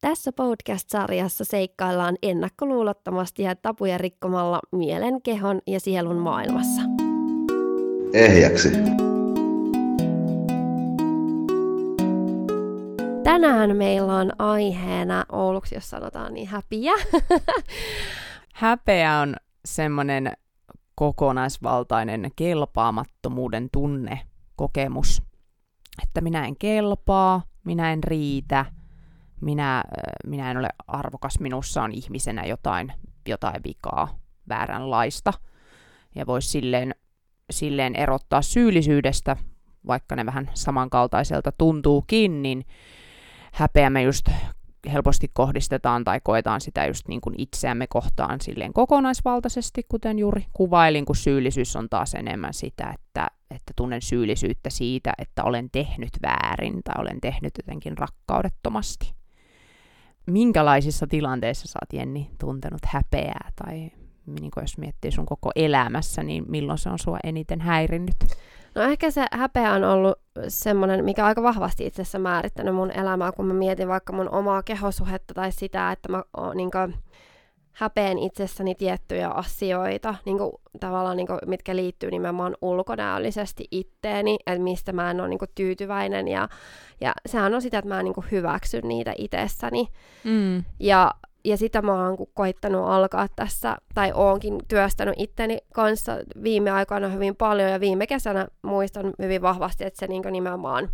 Tässä podcast-sarjassa seikkaillaan ennakkoluulottomasti ja tapuja rikkomalla mielen, kehon ja sielun maailmassa. Ehjäksi. Tänään meillä on aiheena Ouluksi, jos sanotaan niin häpiä. Häpeä on semmoinen kokonaisvaltainen kelpaamattomuuden tunne, kokemus, että minä en kelpaa, minä en riitä, minä, minä en ole arvokas, minussa on ihmisenä jotain, jotain vikaa, vääränlaista. Ja voisi silleen, silleen erottaa syyllisyydestä, vaikka ne vähän samankaltaiselta tuntuukin, niin häpeä me just helposti kohdistetaan tai koetaan sitä just niin kuin itseämme kohtaan silleen kokonaisvaltaisesti, kuten juuri kuvailin, kun syyllisyys on taas enemmän sitä, että, että tunnen syyllisyyttä siitä, että olen tehnyt väärin tai olen tehnyt jotenkin rakkaudettomasti. Minkälaisissa tilanteissa sä oot, Jenni, tuntenut häpeää tai niin jos miettii sun koko elämässä, niin milloin se on sua eniten häirinnyt? No ehkä se häpeä on ollut semmoinen, mikä aika vahvasti itse asiassa määrittänyt mun elämää, kun mä mietin vaikka mun omaa kehosuhetta tai sitä, että mä oon niin häpeän itsessäni tiettyjä asioita, niin kuin, tavallaan, niin kuin, mitkä liittyy nimenomaan ulkonäöllisesti itteeni, että mistä mä en ole niin kuin, tyytyväinen. Ja, ja sehän on sitä, että mä en niin kuin, hyväksy niitä itsessäni. Mm. Ja ja sitä mä oon koittanut alkaa tässä, tai oonkin työstänyt itteni kanssa viime aikoina hyvin paljon, ja viime kesänä muistan hyvin vahvasti, että se niin nimenomaan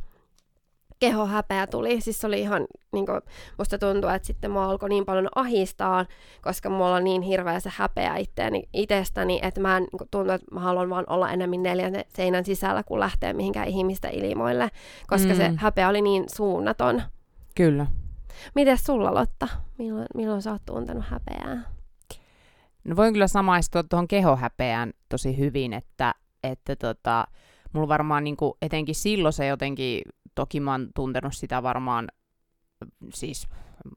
kehohäpeä tuli. Siis se oli ihan, niin kuin, musta tuntuu, että sitten mua alkoi niin paljon ahistaa, koska mulla on niin hirveä se häpeä itteeni, itsestäni, että mä en niin tuntuu, että mä haluan vaan olla enemmän neljän seinän sisällä, kun lähtee mihinkään ihmistä ilmoille, koska mm. se häpeä oli niin suunnaton. Kyllä. Miten sulla, Lotta? Milloin, milloin sä oot tuntenut häpeää? No voin kyllä samaistua tuohon kehohäpeään tosi hyvin, että, että tota, mulla varmaan niin kuin, etenkin silloin se jotenkin, toki mä oon tuntenut sitä varmaan, siis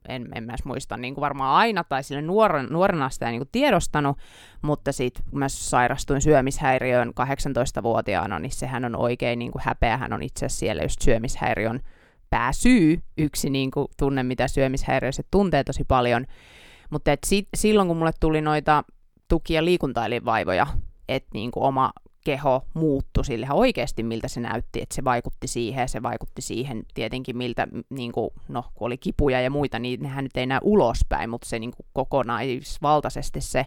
en, en mä edes muista niin kuin varmaan aina, tai sille nuoren, nuorena sitä niin kuin tiedostanut, mutta sitten kun mä sairastuin syömishäiriöön 18-vuotiaana, niin sehän on oikein, niin kuin häpeähän on itse asiassa siellä just syömishäiriön pääsyy, yksi niin kuin, tunne, mitä syömishäiriöiset tuntee tosi paljon. Mutta et sit, silloin, kun mulle tuli noita tuki- ja liikuntaelinvaivoja, että niin kuin oma keho muuttui sille ihan oikeasti, miltä se näytti, että se vaikutti siihen, ja se vaikutti siihen tietenkin, miltä, niin kuin, no, kun oli kipuja ja muita, niin nehän nyt ei näy ulospäin, mutta se niin kuin kokonaisvaltaisesti se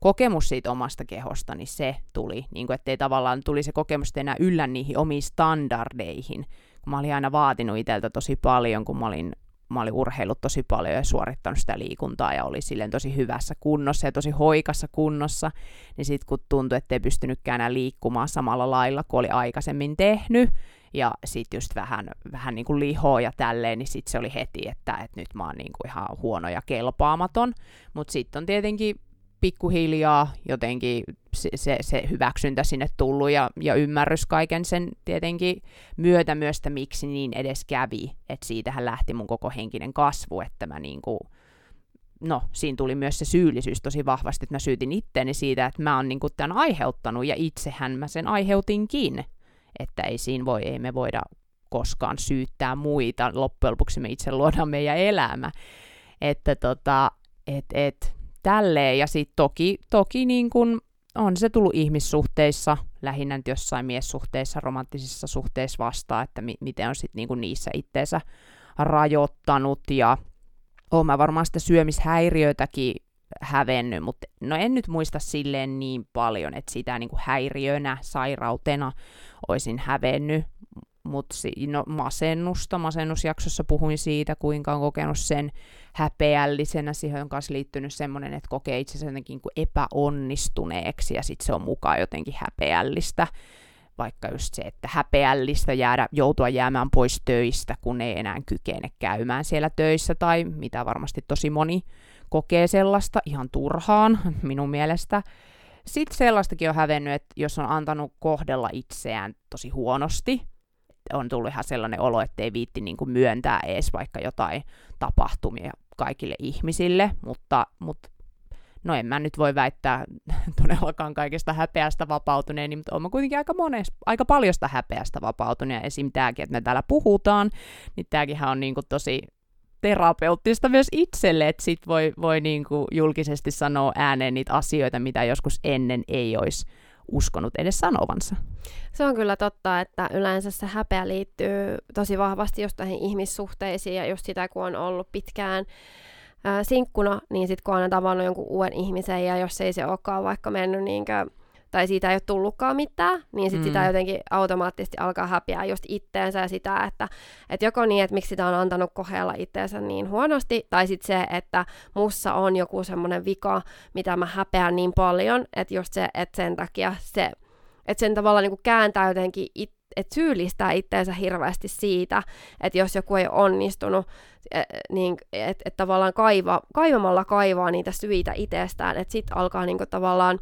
kokemus siitä omasta kehosta, niin se tuli, niin kuin, ettei tavallaan tuli se kokemus enää yllä niihin omiin standardeihin, mä olin aina vaatinut itseltä tosi paljon, kun mä olin, mä olin urheillut tosi paljon ja suorittanut sitä liikuntaa ja oli silleen tosi hyvässä kunnossa ja tosi hoikassa kunnossa, niin sitten kun tuntui, että ei pystynytkään enää liikkumaan samalla lailla kuin oli aikaisemmin tehnyt, ja sitten just vähän, vähän niin kuin lihoa ja tälleen, niin sitten se oli heti, että, että nyt mä oon niin kuin ihan huono ja kelpaamaton. Mutta sitten on tietenkin pikkuhiljaa jotenkin se, se, se hyväksyntä sinne tullut ja, ja ymmärrys kaiken sen tietenkin myötä myös, että miksi niin edes kävi. Että siitähän lähti mun koko henkinen kasvu, että mä niinku, no siinä tuli myös se syyllisyys tosi vahvasti, että mä syytin itteeni siitä, että mä oon niinku tämän aiheuttanut ja itsehän mä sen aiheutinkin. Että ei siinä voi, ei me voida koskaan syyttää muita, loppujen lopuksi me itse luodaan meidän elämä. Että tota, et, et, tälleen. Ja sitten toki, toki niin kun on se tullut ihmissuhteissa, lähinnä jossain miessuhteissa, romanttisissa suhteissa vastaan, että mi- miten on sitten niin niissä itteensä rajoittanut. Ja oon mä varmaan sitä syömishäiriöitäkin hävennyt, mutta no en nyt muista silleen niin paljon, että sitä niin kuin häiriönä, sairautena olisin hävennyt, mutta si- no, masennusta, masennusjaksossa puhuin siitä, kuinka on kokenut sen häpeällisenä, siihen on myös liittynyt semmoinen, että kokee itsensä jotenkin kuin epäonnistuneeksi, ja sitten se on mukaan jotenkin häpeällistä, vaikka just se, että häpeällistä jäädä, joutua jäämään pois töistä, kun ei enää kykene käymään siellä töissä, tai mitä varmasti tosi moni kokee sellaista ihan turhaan minun mielestä. Sitten sellaistakin on hävennyt, että jos on antanut kohdella itseään tosi huonosti, on tullut ihan sellainen olo, että ei viitti niin kuin myöntää edes vaikka jotain tapahtumia kaikille ihmisille, mutta, mutta no en mä nyt voi väittää todellakaan kaikesta häpeästä vapautuneen, niin, mutta olen kuitenkin aika, mones, aika paljon sitä häpeästä vapautuneen. Esim. tämäkin, että me täällä puhutaan, niin tämäkin on niin kuin tosi, terapeuttista myös itselle, että sit voi, voi niin kuin julkisesti sanoa ääneen niitä asioita, mitä joskus ennen ei olisi uskonut edes sanovansa. Se on kyllä totta, että yleensä se häpeä liittyy tosi vahvasti just näihin ihmissuhteisiin ja just sitä, kun on ollut pitkään ää, sinkkuna, niin sitten kun on tavannut jonkun uuden ihmisen ja jos ei se olekaan vaikka mennyt niinkö tai siitä ei ole tullutkaan mitään, niin sit mm. sitä jotenkin automaattisesti alkaa häpiää just itteensä ja sitä, että, että joko niin, että miksi sitä on antanut kohdella itteensä niin huonosti, tai sitten se, että mussa on joku semmoinen vika, mitä mä häpeän niin paljon, että just se, että sen takia se, että sen tavalla niin kääntää jotenkin it, että syyllistää itteensä hirveästi siitä, että jos joku ei onnistunut, e, niin että et tavallaan kaiva, kaivamalla kaivaa niitä syitä itsestään, että sitten alkaa niin tavallaan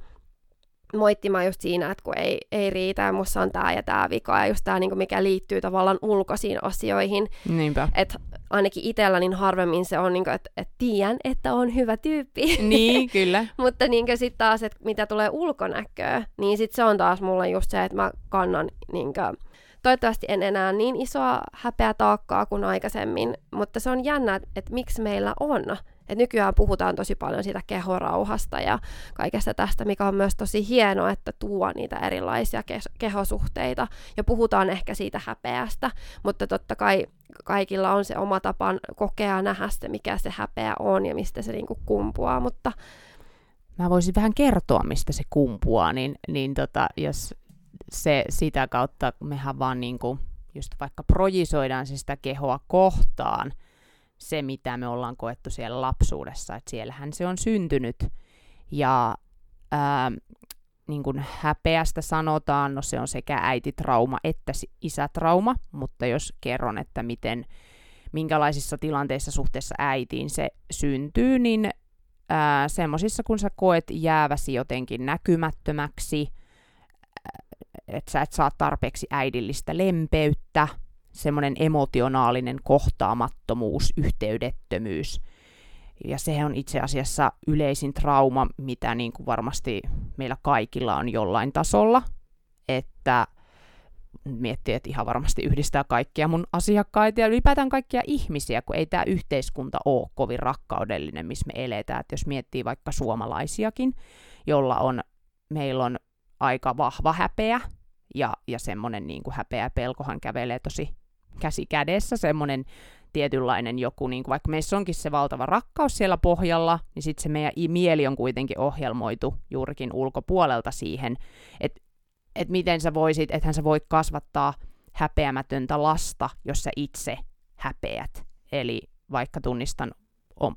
moittimaan just siinä, että kun ei, ei riitä ja musta on tämä ja tämä vika ja just tämä, niin mikä liittyy tavallaan ulkoisiin asioihin. Niinpä. Et ainakin itsellä niin harvemmin se on, niin kuin, että, että tiedän, että on hyvä tyyppi. Niin, kyllä. Mutta niin sitten taas, että mitä tulee ulkonäköön, niin sitten se on taas mulla just se, että mä kannan niin kuin, Toivottavasti en enää niin isoa häpeä taakkaa kuin aikaisemmin, mutta se on jännä, että miksi meillä on et nykyään puhutaan tosi paljon siitä kehorauhasta ja kaikesta tästä, mikä on myös tosi hienoa, että tuo niitä erilaisia ke- kehosuhteita. Ja puhutaan ehkä siitä häpeästä, mutta totta kai kaikilla on se oma tapa kokea nähdä se, mikä se häpeä on ja mistä se niinku kumpuaa, mutta Mä voisin vähän kertoa, mistä se kumpuaa, niin, niin tota, jos se sitä kautta mehän vaan niinku, just vaikka projisoidaan se sitä kehoa kohtaan, se, mitä me ollaan koettu siellä lapsuudessa, että siellähän se on syntynyt. Ja ää, niin kuin häpeästä sanotaan, no se on sekä äititrauma että isätrauma, mutta jos kerron, että miten, minkälaisissa tilanteissa suhteessa äitiin se syntyy, niin semmoisissa, kun sä koet jääväsi jotenkin näkymättömäksi, että sä et saa tarpeeksi äidillistä lempeyttä, semmoinen emotionaalinen kohtaamattomuus, yhteydettömyys. Ja se on itse asiassa yleisin trauma, mitä niin kuin varmasti meillä kaikilla on jollain tasolla. Että miettii, että ihan varmasti yhdistää kaikkia mun asiakkaita ja ylipäätään kaikkia ihmisiä, kun ei tämä yhteiskunta ole kovin rakkaudellinen, missä me eletään. Että jos miettii vaikka suomalaisiakin, jolla on, meillä on aika vahva häpeä, ja, ja semmoinen niin kuin häpeä pelkohan kävelee tosi käsi kädessä semmoinen tietynlainen joku, niin kuin vaikka meissä onkin se valtava rakkaus siellä pohjalla, niin sitten se meidän mieli on kuitenkin ohjelmoitu juurikin ulkopuolelta siihen, että et miten sä voisit, ethän sä voi kasvattaa häpeämätöntä lasta, jos sä itse häpeät. Eli vaikka tunnistan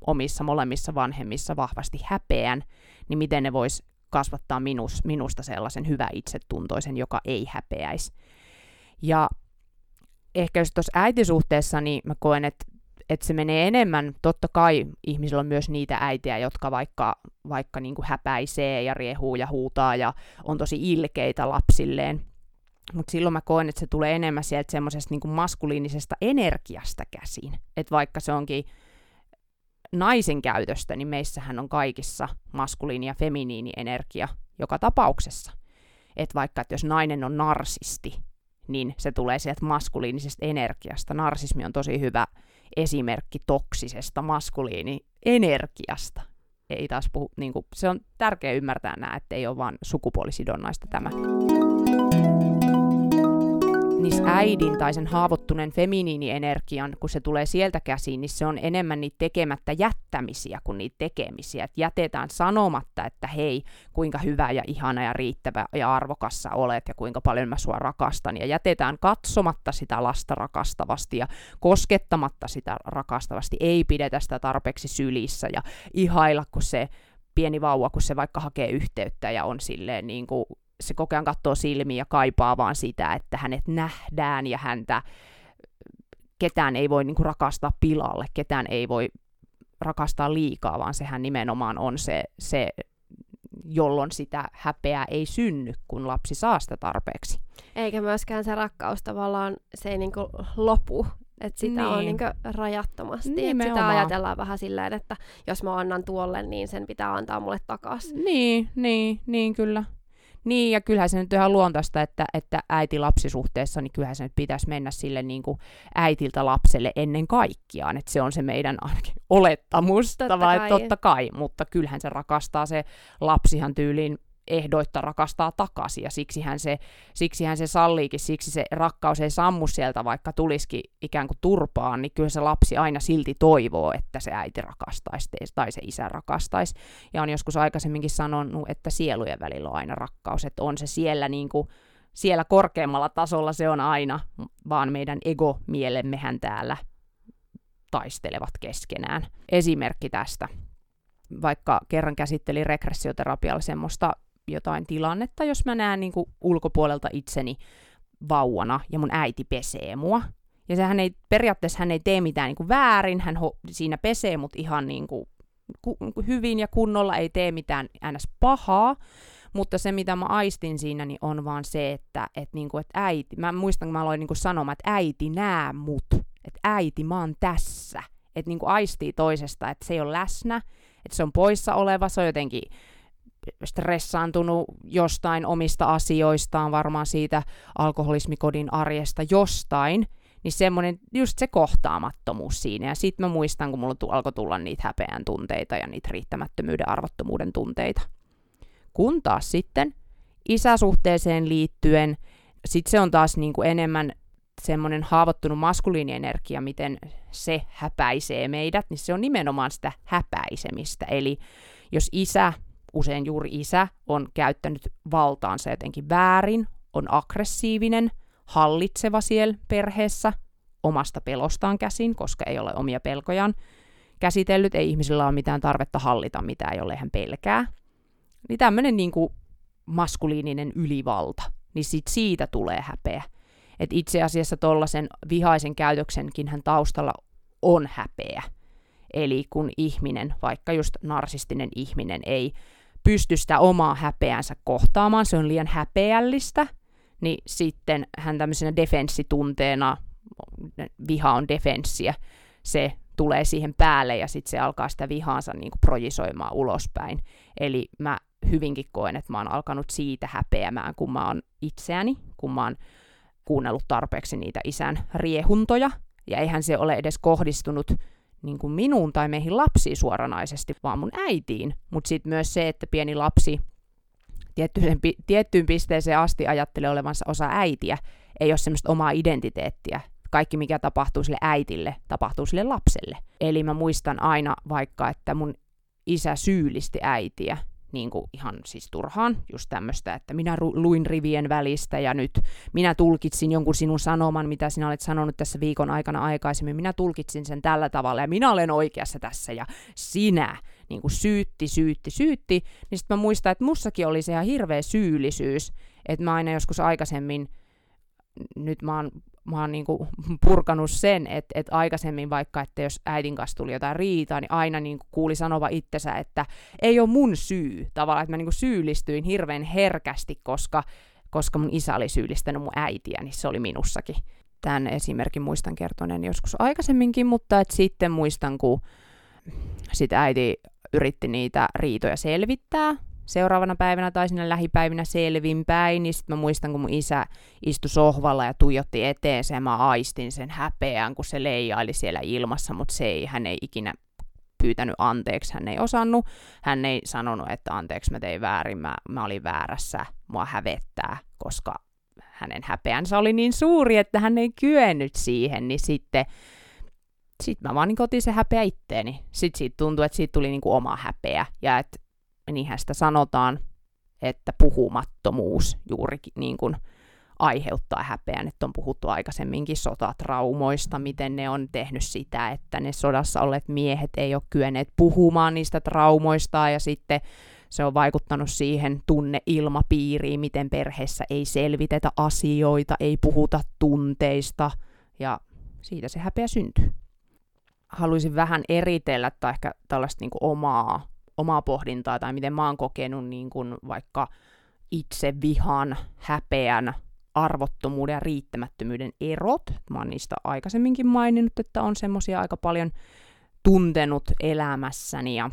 omissa molemmissa vanhemmissa vahvasti häpeän, niin miten ne vois kasvattaa minus, minusta sellaisen hyvä itsetuntoisen, joka ei häpeäisi. Ja ehkä jos tuossa äitisuhteessa, niin mä koen, että että se menee enemmän, totta kai ihmisillä on myös niitä äitiä, jotka vaikka, vaikka niin kuin häpäisee ja riehuu ja huutaa ja on tosi ilkeitä lapsilleen. Mutta silloin mä koen, että se tulee enemmän sieltä semmoisesta niin maskuliinisesta energiasta käsin. Että vaikka se onkin naisen käytöstä, niin meissähän on kaikissa maskuliini ja feminiini energia joka tapauksessa. Että vaikka, että jos nainen on narsisti, niin se tulee sieltä maskuliinisesta energiasta. Narsismi on tosi hyvä esimerkki toksisesta maskuliini-energiasta. Ei taas puhu, niin kuin, se on tärkeää ymmärtää nämä, että ei ole vain sukupuolisidonnaista tämä niissä äidin tai sen haavoittuneen feminiinienergian, kun se tulee sieltä käsiin, niin se on enemmän niitä tekemättä jättämisiä kuin niitä tekemisiä. Et jätetään sanomatta, että hei, kuinka hyvä ja ihana ja riittävä ja arvokassa olet ja kuinka paljon mä sua rakastan. Ja jätetään katsomatta sitä lasta rakastavasti ja koskettamatta sitä rakastavasti. Ei pidetä sitä tarpeeksi sylissä ja ihailla, kun se pieni vauva, kun se vaikka hakee yhteyttä ja on silleen niin kuin se koko ajan katsoo silmiä ja kaipaa vaan sitä, että hänet nähdään ja häntä ketään ei voi niin kuin, rakastaa pilalle, ketään ei voi rakastaa liikaa, vaan sehän nimenomaan on se, se jolloin sitä häpeää ei synny, kun lapsi saa sitä tarpeeksi. Eikä myöskään se rakkaus tavallaan, se ei niinku lopu, että sitä niin. on niinku rajattomasti. Et sitä ajatellaan vähän silleen, että jos mä annan tuolle, niin sen pitää antaa mulle takaisin. Niin, niin, niin kyllä. Niin, ja kyllähän se nyt ihan luontaista, että, että äiti-lapsisuhteessa, niin kyllähän se nyt pitäisi mennä sille niin kuin äitiltä lapselle ennen kaikkiaan, että se on se meidän ainakin olettamus, totta kai. totta kai, mutta kyllähän se rakastaa se lapsihan tyyliin ehdoitta rakastaa takaisin, ja siksihän se, siksihän se salliikin, siksi se rakkaus ei sammu sieltä, vaikka tulisikin ikään kuin turpaan, niin kyllä se lapsi aina silti toivoo, että se äiti rakastaisi tai se isä rakastaisi. Ja on joskus aikaisemminkin sanonut, että sielujen välillä on aina rakkaus, että on se siellä niin kuin, siellä korkeammalla tasolla se on aina, vaan meidän ego-mielemmehän täällä taistelevat keskenään. Esimerkki tästä vaikka kerran käsittelin regressioterapialla semmoista jotain tilannetta, jos mä näen niin kuin ulkopuolelta itseni vauvana ja mun äiti pesee mua. Ja sehän ei, periaatteessa hän ei tee mitään niin kuin väärin, hän ho, siinä pesee mut ihan niin kuin, ku, hyvin ja kunnolla, ei tee mitään ns. pahaa, mutta se, mitä mä aistin siinä, niin on vaan se, että, että, niin kuin, että äiti, mä muistan, kun mä aloin niin kuin sanomaan, että äiti nää mut, että äiti, mä oon tässä. Että niin aistii toisesta, että se ei ole läsnä, että se on poissa oleva, se on jotenkin stressaantunut jostain omista asioistaan, varmaan siitä alkoholismikodin arjesta jostain, niin semmoinen just se kohtaamattomuus siinä. Ja sitten mä muistan, kun mulla alkoi tulla niitä häpeän tunteita ja niitä riittämättömyyden, arvottomuuden tunteita. Kun taas sitten isäsuhteeseen liittyen, sitten se on taas niin kuin enemmän semmoinen haavoittunut maskuliinienergia, miten se häpäisee meidät, niin se on nimenomaan sitä häpäisemistä. Eli jos isä usein juuri isä on käyttänyt valtaansa jotenkin väärin, on aggressiivinen, hallitseva siellä perheessä, omasta pelostaan käsin, koska ei ole omia pelkojaan käsitellyt, ei ihmisillä ole mitään tarvetta hallita mitään, jolle hän pelkää. Niin tämmöinen niin kuin maskuliininen ylivalta, niin sit siitä tulee häpeä. Et itse asiassa tuollaisen vihaisen käytöksenkin hän taustalla on häpeä. Eli kun ihminen, vaikka just narsistinen ihminen, ei pysty sitä omaa häpeänsä kohtaamaan, se on liian häpeällistä, niin sitten hän tämmöisenä defenssitunteena, viha on defenssiä, se tulee siihen päälle ja sitten se alkaa sitä vihaansa niin kuin projisoimaan ulospäin. Eli mä hyvinkin koen, että mä oon alkanut siitä häpeämään, kun mä oon itseäni, kun mä oon kuunnellut tarpeeksi niitä isän riehuntoja, ja eihän se ole edes kohdistunut niin kuin minuun tai meihin lapsiin suoranaisesti, vaan mun äitiin. Mutta sitten myös se, että pieni lapsi tiettyyn, tiettyyn pisteeseen asti ajattelee olevansa osa äitiä, ei ole semmoista omaa identiteettiä. Kaikki, mikä tapahtuu sille äitille, tapahtuu sille lapselle. Eli mä muistan aina vaikka, että mun isä syyllisti äitiä niin kuin ihan siis turhaan, just tämmöistä, että minä ru- luin rivien välistä ja nyt minä tulkitsin jonkun sinun sanoman, mitä sinä olet sanonut tässä viikon aikana aikaisemmin, minä tulkitsin sen tällä tavalla ja minä olen oikeassa tässä ja sinä niin kuin syytti, syytti, syytti, niin sitten mä muistan, että mussakin oli se ihan hirveä syyllisyys, että mä aina joskus aikaisemmin, nyt mä oon mä oon niinku purkanut sen, että et aikaisemmin vaikka, että jos äidin kanssa tuli jotain riitaa, niin aina niinku kuuli sanova itsensä, että ei ole mun syy. Tavallaan, että mä niinku syyllistyin hirveän herkästi, koska, koska mun isä oli syyllistänyt mun äitiä, niin se oli minussakin. Tämän esimerkin muistan kertoneen joskus aikaisemminkin, mutta et sitten muistan, kun sit äiti yritti niitä riitoja selvittää, seuraavana päivänä tai sinne lähipäivinä selvinpäin, niin sitten mä muistan, kun mun isä istui sohvalla ja tuijotti eteen ja mä aistin sen häpeän, kun se leijaili siellä ilmassa, mutta se ei, hän ei ikinä pyytänyt anteeksi, hän ei osannut, hän ei sanonut, että anteeksi mä tein väärin, mä, mä olin väärässä, mua hävettää, koska hänen häpeänsä oli niin suuri, että hän ei kyennyt siihen, niin sitten sitten mä vaan niin otin se häpeä itteeni. Sitten siitä tuntui, että siitä tuli niin kuin oma häpeä. Ja että niinhän sitä sanotaan, että puhumattomuus juurikin niin kuin aiheuttaa häpeän, että on puhuttu aikaisemminkin sotatraumoista, miten ne on tehnyt sitä, että ne sodassa olleet miehet ei ole kyenneet puhumaan niistä traumoista ja sitten se on vaikuttanut siihen tunneilmapiiriin, miten perheessä ei selvitetä asioita, ei puhuta tunteista ja siitä se häpeä syntyy. Haluaisin vähän eritellä tai ehkä tällaista niin omaa omaa pohdintaa tai miten mä oon kokenut niin kuin vaikka itse vihan, häpeän, arvottomuuden ja riittämättömyyden erot. Mä oon niistä aikaisemminkin maininnut, että on semmosia aika paljon tuntenut elämässäni ja,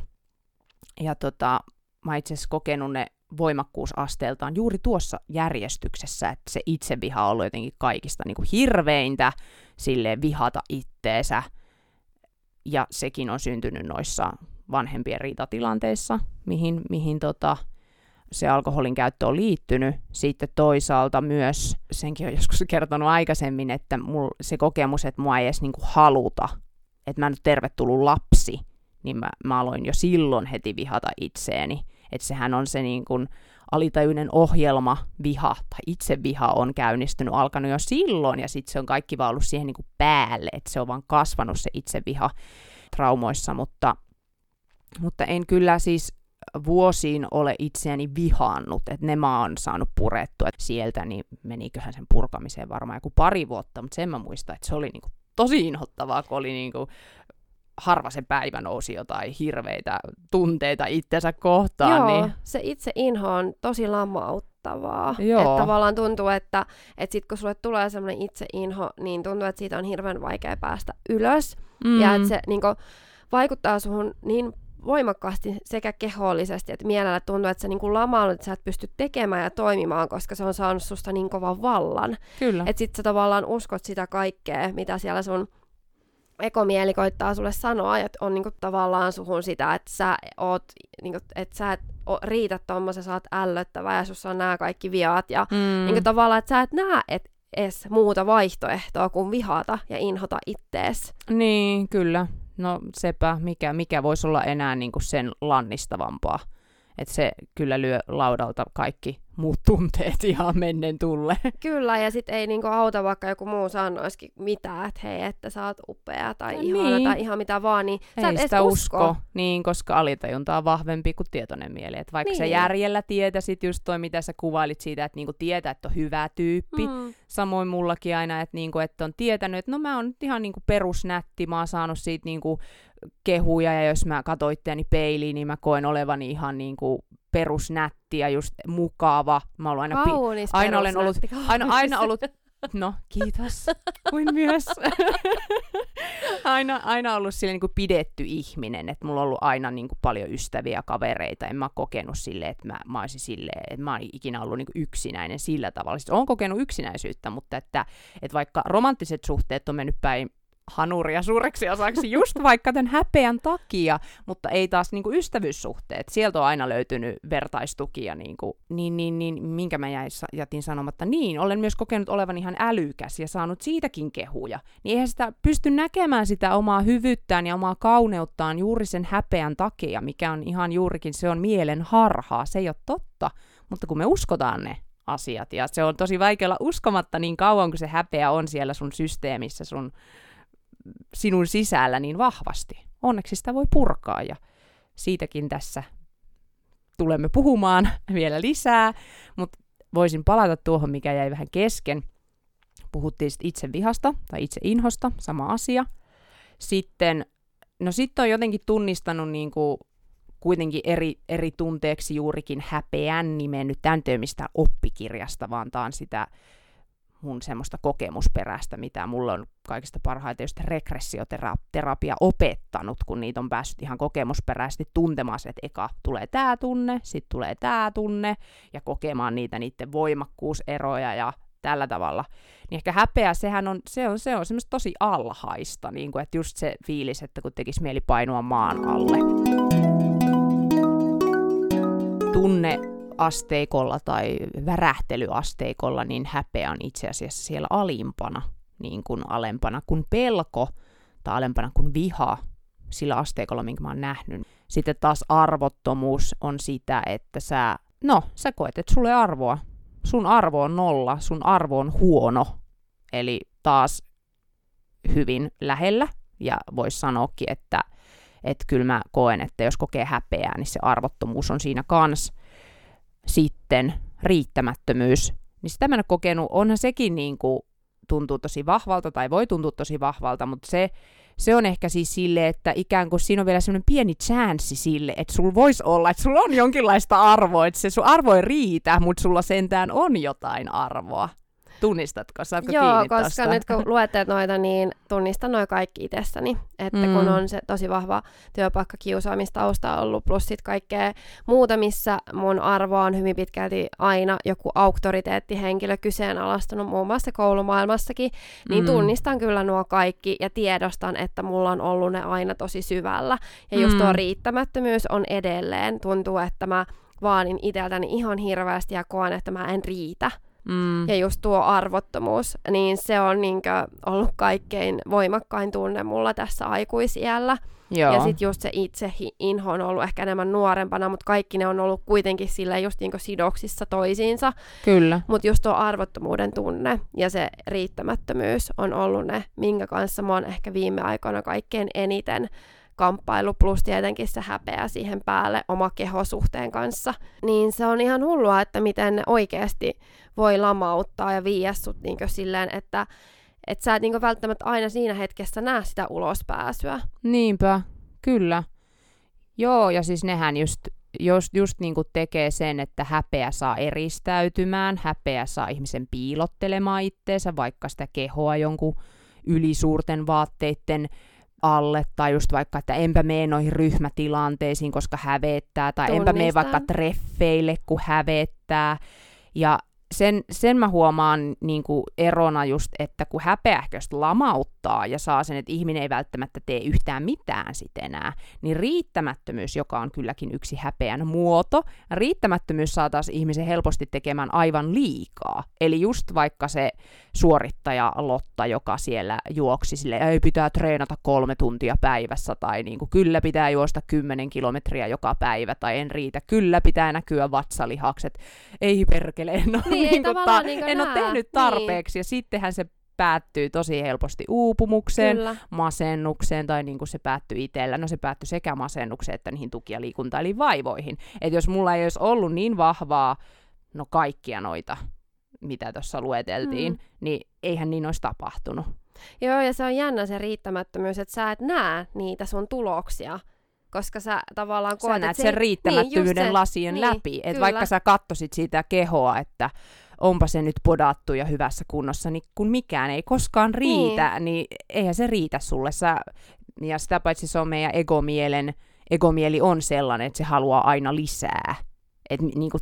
ja tota, mä itse asiassa kokenut ne voimakkuusasteeltaan juuri tuossa järjestyksessä, että se itseviha on ollut jotenkin kaikista niin kuin hirveintä sille vihata itteensä. Ja sekin on syntynyt noissa vanhempien riitatilanteissa, mihin, mihin tota, se alkoholin käyttö on liittynyt. Sitten toisaalta myös, senkin on joskus kertonut aikaisemmin, että mul, se kokemus, että mua ei edes niinku haluta, että mä en ole tervetullut lapsi, niin mä, mä aloin jo silloin heti vihata itseeni. Että sehän on se niin kuin alitajuinen ohjelma, viha tai itseviha on käynnistynyt, alkanut jo silloin, ja sitten se on kaikki vaan ollut siihen niin kuin päälle, että se on vaan kasvanut se itseviha traumoissa, mutta, mutta en kyllä siis vuosiin ole itseäni vihaannut, että ne mä oon saanut purettua sieltä, niin meniköhän sen purkamiseen varmaan joku pari vuotta, mutta sen mä muistan, että se oli niinku tosi inhottavaa, kun oli niinku harva se päivä nousi jotain hirveitä tunteita itsensä kohtaan. Joo, niin... se itse inho on tosi lamauttavaa. Joo. Että tavallaan tuntuu, että, että sit kun sulle tulee semmoinen itse inho, niin tuntuu, että siitä on hirveän vaikea päästä ylös. Mm. Ja että se niin kuin, vaikuttaa suhun niin voimakkaasti sekä kehollisesti että mielellä tuntuu, että sä niin lamaannut, että sä et pysty tekemään ja toimimaan, koska se on saanut susta niin kovan vallan. Kyllä. Että sit sä tavallaan uskot sitä kaikkea, mitä siellä sun ekomieli koittaa sulle sanoa, ja on niinku tavallaan suhun sitä, että sä oot, niinku, että sä et o, riitä tommosen, sä oot ällöttävä ja sussa on nämä kaikki viat, ja Mm. niinku tavallaan, että sä et näe et edes muuta vaihtoehtoa kuin vihata ja inhota ittees. Niin, kyllä. No sepä, mikä, mikä voisi olla enää niin kuin sen lannistavampaa. Että se kyllä lyö laudalta kaikki muut tunteet ihan mennen tulle. Kyllä, ja sit ei niinku auta, vaikka joku muu sanoisikin mitään, että hei, että sä oot upea tai No ihana niin. tai ihan mitä vaan, niin sä et Ei sitä usko. usko. Niin, koska alitajunta on vahvempi kuin tietoinen mieli. Et vaikka niin. sä Niin. järjellä tietäisit just toi, mitä sä kuvailit siitä, että niinku tietää, että on hyvä tyyppi. Mm. Samoin mullakin aina, että, niinku, että on tietänyt, että no mä oon ihan niinku perusnätti, mä oon saanut siitä niinku kehuja, ja jos mä katsoin itseäni peiliin, niin mä koen olevani ihan niinku perusnätti ja just mukava. Mä ollut aina pi- aina olen ollut- aina, aina ollut, no kiitos, kuin myös. aina, aina ollut sille niin kuin pidetty ihminen, että mulla on ollut aina niin kuin paljon ystäviä ja kavereita, en mä kokenut sille, että mä, mä olisin silleen, että mä oon ikinä ollut niin kuin yksinäinen sillä tavalla. Siis oon kokenut yksinäisyyttä, mutta että, että vaikka romanttiset suhteet on mennyt päin hanuria suureksi osaksi just vaikka tämän häpeän takia, mutta ei taas niinku ystävyyssuhteet. Sieltä on aina löytynyt vertaistukia, niinku, niin, niin, niin, minkä mä jäin, jätin sanomatta. Niin, olen myös kokenut olevan ihan älykäs ja saanut siitäkin kehuja. Niin eihän sitä pysty näkemään sitä omaa hyvyyttään ja omaa kauneuttaan juuri sen häpeän takia, mikä on ihan juurikin, se on mielen harhaa, se ei ole totta. Mutta kun me uskotaan ne asiat, ja se on tosi vaikea olla uskomatta niin kauan, kun se häpeä on siellä sun systeemissä, sun sinun sisällä niin vahvasti. Onneksi sitä voi purkaa ja siitäkin tässä tulemme puhumaan vielä lisää, mutta voisin palata tuohon, mikä jäi vähän kesken. Puhuttiin itse vihasta tai itse inhosta, sama asia. Sitten, no sitten on jotenkin tunnistanut niin kuin kuitenkin eri, eri tunteeksi juurikin häpeän nimen. Nyt tämä ei ole mistään oppikirjasta, vaan tämä on sitä mun semmoista kokemusperäistä, mitä mulla on kaikista parhaiten just regressioterapia opettanut, kun niitä on päässyt ihan kokemusperäisesti tuntemaan se, että eka tulee tämä tunne, sitten tulee tämä tunne, ja kokemaan niitä niiden voimakkuuseroja ja tällä tavalla. Niin ehkä häpeä, sehän on, se on, se on semmoista tosi alhaista, niin kuin, että just se fiilis, että kun tekisi mieli painua maan alle. Tunne asteikolla tai värähtelyasteikolla, niin häpeä on itse asiassa siellä alimpana, niin kuin alempana kuin pelko tai alempana kuin viha sillä asteikolla, minkä mä oon nähnyt. Sitten taas arvottomuus on sitä, että sä, no, sä koet, että sulle arvoa. Sun arvo on nolla, sun arvo on huono. Eli taas hyvin lähellä, ja voisi sanoakin, että että kyllä mä koen, että jos kokee häpeää, niin se arvottomuus on siinä kans sitten riittämättömyys, niin sitä mä en ole kokenut, onhan sekin niin kuin, tuntuu tosi vahvalta tai voi tuntua tosi vahvalta, mutta se, se on ehkä siis sille, että ikään kuin siinä on vielä semmoinen pieni chanssi sille, että sulla voisi olla, että sulla on jonkinlaista arvoa, että se sun arvo ei riitä, mutta sulla sentään on jotain arvoa. Tunnistatko? Saatko Joo, kiinni koska tosta? nyt kun luetteet noita, niin tunnistan noin kaikki itsessäni. Että mm. kun on se tosi vahva työpaikkakiusaamistausta ollut, plus sitten kaikkea muuta, missä mun arvo on hyvin pitkälti aina joku auktoriteettihenkilö kyseenalaistanut muun muassa koulumaailmassakin, niin mm. tunnistan kyllä nuo kaikki ja tiedostan, että mulla on ollut ne aina tosi syvällä. Ja just mm. tuo riittämättömyys on edelleen. Tuntuu, että mä vaanin itseltäni ihan hirveästi ja koen, että mä en riitä. Mm. Ja just tuo arvottomuus, niin se on niinkö ollut kaikkein voimakkain tunne mulla tässä aikuisiällä. Joo. Ja sitten just se itse inho on ollut ehkä enemmän nuorempana, mutta kaikki ne on ollut kuitenkin sillä just niinku sidoksissa toisiinsa. Kyllä. Mutta just tuo arvottomuuden tunne ja se riittämättömyys on ollut ne, minkä kanssa mä oon ehkä viime aikoina kaikkein eniten kamppailu plus tietenkin se häpeä siihen päälle oma kehosuhteen kanssa. Niin se on ihan hullua, että miten oikeasti voi lamauttaa ja viiä sut niin silleen, että et sä et niin välttämättä aina siinä hetkessä näe sitä ulospääsyä. Niinpä, kyllä. Joo, ja siis nehän just, just, just niin kuin tekee sen, että häpeä saa eristäytymään, häpeä saa ihmisen piilottelemaan itteensä, vaikka sitä kehoa jonkun ylisuurten vaatteiden alle, tai just vaikka, että enpä mene noihin ryhmätilanteisiin, koska hävettää, tai Tunnistan. enpä mene vaikka treffeille, kun hävettää. Ja sen, sen mä huomaan niin kuin erona just, että kun häpeähköstä lamauttaa ja saa sen, että ihminen ei välttämättä tee yhtään mitään sit enää, niin riittämättömyys, joka on kylläkin yksi häpeän muoto, riittämättömyys saa taas ihmisen helposti tekemään aivan liikaa. Eli just vaikka se suorittaja Lotta, joka siellä juoksi sille, ei pitää treenata kolme tuntia päivässä, tai niin kuin, kyllä pitää juosta kymmenen kilometriä joka päivä, tai en riitä, kyllä pitää näkyä vatsalihakset, ei perkele, no niin, niin kuin ta- niin en ole tehnyt niin. tarpeeksi, niin. ja sittenhän se päättyy tosi helposti uupumukseen, Kyllä. masennukseen tai niin kuin se päättyy itsellä. No se päättyy sekä masennukseen että niihin tuki- ja liikunta- eli vaivoihin. Että jos mulla ei olisi ollut niin vahvaa, no kaikkia noita, mitä tuossa lueteltiin, mm. niin eihän niin olisi tapahtunut. Joo, ja se on jännä se riittämättömyys, että sä et näe niitä sun tuloksia koska sä tavallaan koet, sä näet sen riittämättömyyden niin, lasien niin, läpi. Että vaikka sä kattosit sitä kehoa, että onpa se nyt podattu ja hyvässä kunnossa, niin kun mikään ei koskaan riitä, niin, niin eihän se riitä sulle. Sä, ja sitä paitsi se on meidän egomielen, egomieli on sellainen, että se haluaa aina lisää. Et, niin kuin,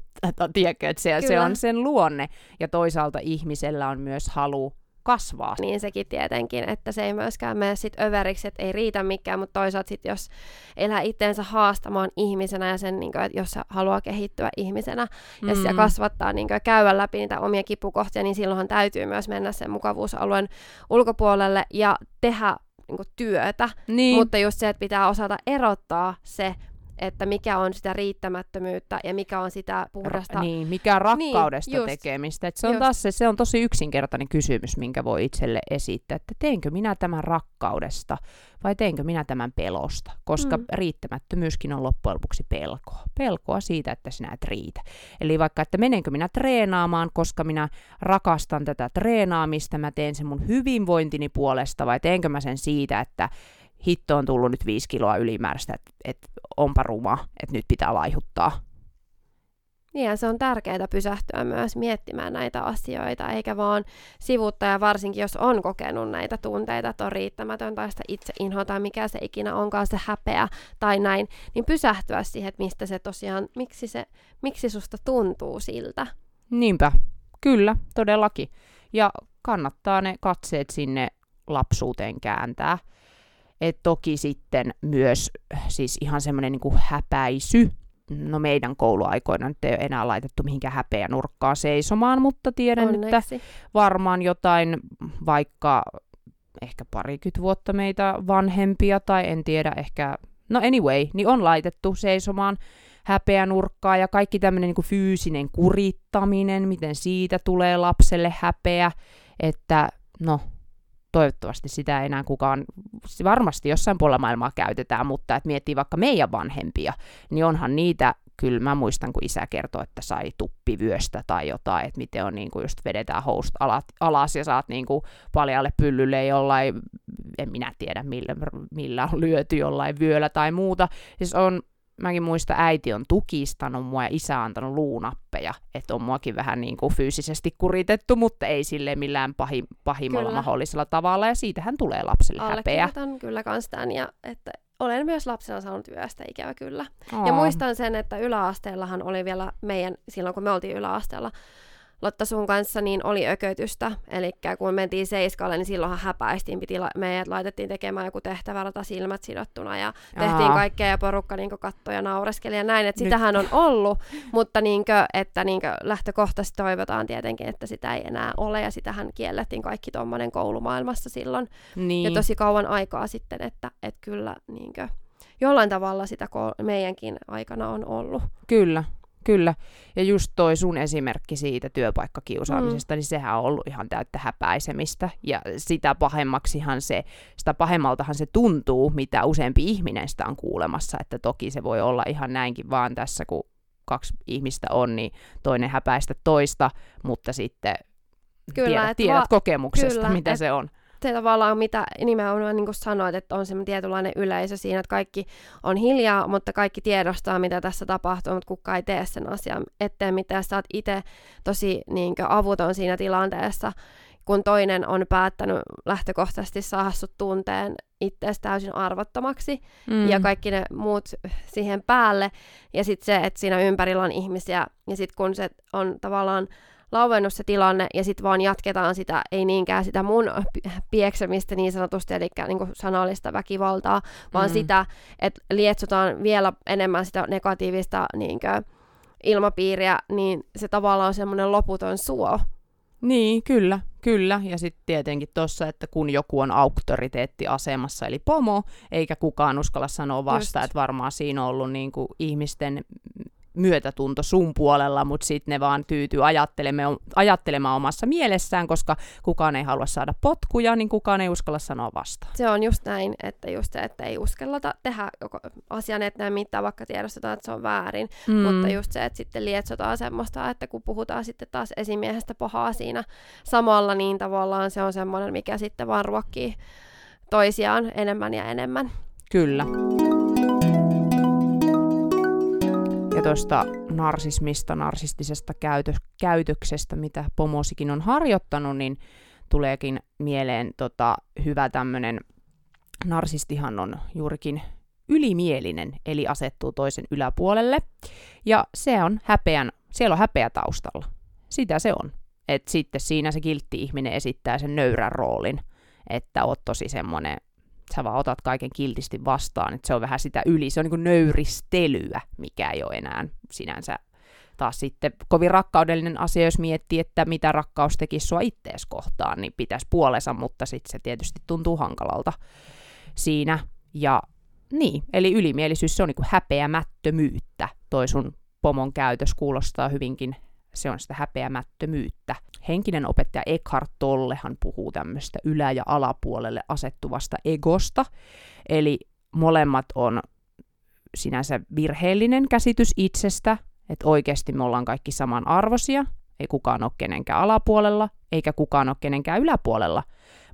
tiedätkö, että se, se on sen luonne. Ja toisaalta ihmisellä on myös halu kasvaa. Niin sekin tietenkin, että se ei myöskään mene sit överiksi, että ei riitä mikään, mutta toisaalta sit jos elää itteensä haastamaan ihmisenä ja sen, niin kuin, että jos haluaa kehittyä ihmisenä mm. ja kasvattaa niin kuin, käydä läpi niitä omia kipukohtia, niin silloinhan täytyy myös mennä sen mukavuusalueen ulkopuolelle ja tehdä niin kuin, työtä, niin. mutta just se, että pitää osata erottaa se että mikä on sitä riittämättömyyttä ja mikä on sitä puhdasta... Ra- niin, mikä on niin, rakkaudesta niin, just, tekemistä. Et se, on taas se, se on tosi yksinkertainen kysymys, minkä voi itselle esittää, että teenkö minä tämän rakkaudesta vai teenkö minä tämän pelosta, koska mm. riittämättömyyskin on loppujen lopuksi pelkoa. Pelkoa siitä, että sinä et riitä. Eli vaikka, että menenkö minä treenaamaan, koska minä rakastan tätä treenaamista, mä teen sen mun hyvinvointini puolesta, vai teenkö mä sen siitä, että hitto on tullut nyt viisi kiloa ylimääräistä, että et onpa ruma, että nyt pitää laihuttaa. Niin ja se on tärkeää pysähtyä myös miettimään näitä asioita, eikä vaan sivuttaa, ja varsinkin jos on kokenut näitä tunteita, että on riittämätön tai sitä itse inho tai mikä se ikinä onkaan se häpeä tai näin, niin pysähtyä siihen, että mistä se tosiaan, miksi, se, miksi susta tuntuu siltä. Niinpä, kyllä, todellakin. Ja kannattaa ne katseet sinne lapsuuteen kääntää. Et toki sitten myös siis ihan semmoinen niin häpäisy, no meidän kouluaikoina nyt ei ole enää laitettu mihinkään häpeä nurkkaan seisomaan, mutta tiedän, Onneksi. että varmaan jotain vaikka ehkä parikymmentä vuotta meitä vanhempia tai en tiedä ehkä, no anyway, niin on laitettu seisomaan häpeä nurkkaa ja kaikki tämmöinen niin fyysinen kurittaminen, miten siitä tulee lapselle häpeä, että no toivottavasti sitä ei enää kukaan, varmasti jossain puolella maailmaa käytetään, mutta että miettii vaikka meidän vanhempia, niin onhan niitä, kyllä mä muistan, kun isä kertoi, että sai tuppivyöstä tai jotain, että miten on niin kuin just vedetään host alat, alas ja saat niin kuin paljalle pyllylle jollain, en minä tiedä millä, millä on lyöty jollain vyöllä tai muuta. Siis on mäkin muista, äiti on tukistanut mua ja isä on antanut luunappeja, että on muakin vähän niin kuin fyysisesti kuritettu, mutta ei sille millään pahi, pahimmalla kyllä. mahdollisella tavalla, ja siitähän tulee lapselle häpeä. kyllä kans tämän, ja että olen myös lapsena saanut yöstä ikävä kyllä. Oh. Ja muistan sen, että yläasteellahan oli vielä meidän, silloin kun me oltiin yläasteella, Lotta sun kanssa niin oli ökötystä, eli kun mentiin seiskalle, niin silloinhan häpäistiin, piti la- meidät laitettiin tekemään joku tehtävä rata silmät sidottuna ja Aa. tehtiin kaikkea ja porukka niin kattoi ja naureskeli ja näin, että sitähän on ollut, mutta niin kuin, että niin kuin lähtökohtaisesti toivotaan tietenkin, että sitä ei enää ole ja sitähän kiellettiin kaikki tuommoinen koulumaailmassa silloin niin. ja tosi kauan aikaa sitten, että, että kyllä niin kuin, jollain tavalla sitä meidänkin aikana on ollut. Kyllä, Kyllä, ja just toi sun esimerkki siitä työpaikkakiusaamisesta, mm. niin sehän on ollut ihan täyttä häpäisemistä, ja sitä pahemmaksihan se, sitä pahemmaltahan se tuntuu, mitä useampi ihminen sitä on kuulemassa, että toki se voi olla ihan näinkin vaan tässä, kun kaksi ihmistä on, niin toinen häpäistä toista, mutta sitten Kyllä, tiedät, tiedät va- kokemuksesta, kyllä, mitä et, se on se tavallaan, mitä nimenomaan niin kuin sanoit, että on semmoinen tietynlainen yleisö siinä, että kaikki on hiljaa, mutta kaikki tiedostaa, mitä tässä tapahtuu, mutta kukaan ei tee sen asian eteen mitä Sä oot itse tosi niin kuin, avuton siinä tilanteessa, kun toinen on päättänyt lähtökohtaisesti saada sut tunteen itseäsi täysin arvottomaksi mm. ja kaikki ne muut siihen päälle. Ja sitten se, että siinä ympärillä on ihmisiä ja sitten kun se on tavallaan lauennut se tilanne ja sitten vaan jatketaan sitä, ei niinkään sitä mun pieksemistä niin sanotusti, eli niin kuin sanallista väkivaltaa, vaan mm. sitä, että lietsotaan vielä enemmän sitä negatiivista niin kuin, ilmapiiriä, niin se tavallaan on semmoinen loputon suo. Niin, kyllä, kyllä. Ja sitten tietenkin tuossa, että kun joku on auktoriteettiasemassa, eli pomo, eikä kukaan uskalla sanoa vasta, että varmaan siinä on ollut niin kuin ihmisten myötätunto sun puolella, mutta sitten ne vaan tyytyy ajattelemaan, ajattelemaan omassa mielessään, koska kukaan ei halua saada potkuja, niin kukaan ei uskalla sanoa vastaan. Se on just näin, että just se, että ei uskallata tehdä asian eteen mitään, vaikka tiedostetaan, että se on väärin, mm. mutta just se, että sitten lietsotaan semmoista, että kun puhutaan sitten taas esimiehestä pahaa siinä samalla, niin tavallaan se on semmoinen, mikä sitten vaan ruokkii toisiaan enemmän ja enemmän. Kyllä. Ja tuosta narsismista, narsistisesta käytö, käytöksestä, mitä pomosikin on harjoittanut, niin tuleekin mieleen tota, hyvä tämmöinen, narsistihan on juurikin ylimielinen, eli asettuu toisen yläpuolelle. Ja se on häpeän, siellä on häpeä taustalla. Sitä se on. Et sitten siinä se kiltti ihminen esittää sen nöyrän roolin, että oot tosi semmoinen sä vaan otat kaiken kiltisti vastaan, että se on vähän sitä yli, se on niin kuin nöyristelyä, mikä ei ole enää sinänsä taas sitten kovin rakkaudellinen asia, jos miettii, että mitä rakkaus tekisi sua ittees kohtaan, niin pitäisi puolensa, mutta sitten se tietysti tuntuu hankalalta siinä. Ja niin, eli ylimielisyys, se on niin kuin häpeämättömyyttä. Toi sun pomon käytös kuulostaa hyvinkin se on sitä häpeämättömyyttä. Henkinen opettaja Eckhart Tollehan puhuu tämmöistä ylä- ja alapuolelle asettuvasta egosta, eli molemmat on sinänsä virheellinen käsitys itsestä, että oikeasti me ollaan kaikki samanarvoisia, ei kukaan ole kenenkään alapuolella, eikä kukaan ole kenenkään yläpuolella,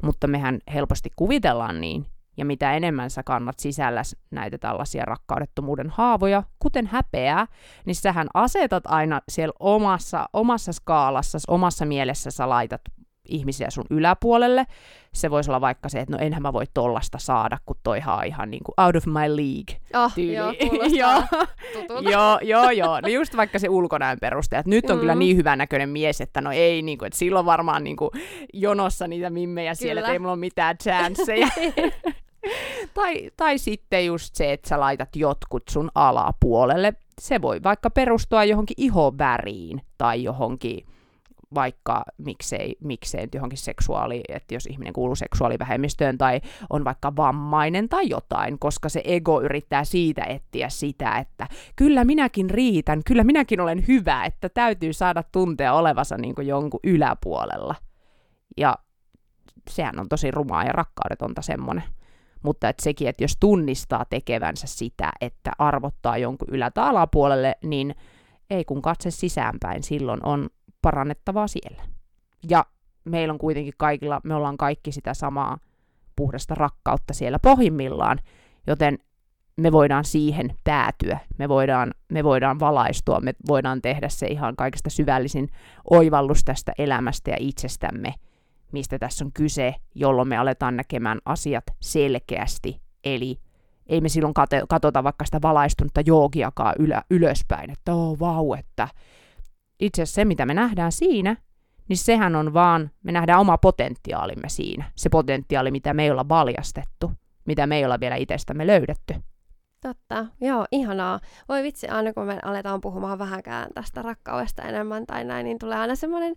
mutta mehän helposti kuvitellaan niin, ja mitä enemmän sä kannat sisällä näitä tällaisia rakkaudettomuuden haavoja, kuten häpeää, niin sähän asetat aina siellä omassa, omassa skaalassa, omassa mielessä sä laitat ihmisiä sun yläpuolelle. Se voisi olla vaikka se, että no enhän mä voi tollasta saada, kun toihan on ihan niin kuin out of my league. Oh, tyyli. joo, joo, joo, joo, joo. No just vaikka se ulkonäön peruste, että nyt on mm. kyllä niin hyvän näköinen mies, että no ei, niin kuin, että silloin varmaan niin kuin jonossa niitä mimmejä kyllä. siellä, että ei mulla ole mitään chanceja. tai, tai sitten just se, että sä laitat jotkut sun alapuolelle. Se voi vaikka perustua johonkin ihoväriin tai johonkin vaikka miksei, miksei johonkin seksuaali, että jos ihminen kuuluu seksuaalivähemmistöön tai on vaikka vammainen tai jotain, koska se ego yrittää siitä etsiä sitä, että kyllä minäkin riitän, kyllä minäkin olen hyvä, että täytyy saada tuntea olevansa niin kuin jonkun yläpuolella. Ja sehän on tosi rumaa ja rakkaudetonta semmoinen. Mutta että sekin, että jos tunnistaa tekevänsä sitä, että arvottaa jonkun ylä- tai alapuolelle, niin ei kun katse sisäänpäin, silloin on parannettavaa siellä. Ja meillä on kuitenkin kaikilla, me ollaan kaikki sitä samaa puhdasta rakkautta siellä pohjimmillaan, joten me voidaan siihen päätyä, me voidaan, me voidaan valaistua, me voidaan tehdä se ihan kaikista syvällisin oivallus tästä elämästä ja itsestämme, mistä tässä on kyse, jolloin me aletaan näkemään asiat selkeästi, eli ei me silloin kate, katsota vaikka sitä valaistunutta joogiakaan ylä, ylöspäin, että oh, vau, että itse asiassa se, mitä me nähdään siinä, niin sehän on vaan, me nähdään oma potentiaalimme siinä, se potentiaali, mitä me ei olla valjastettu, mitä me ei olla vielä itsestämme löydetty. Totta, joo, ihanaa. Voi vitsi, aina kun me aletaan puhumaan vähänkään tästä rakkaudesta enemmän tai näin, niin tulee aina semmoinen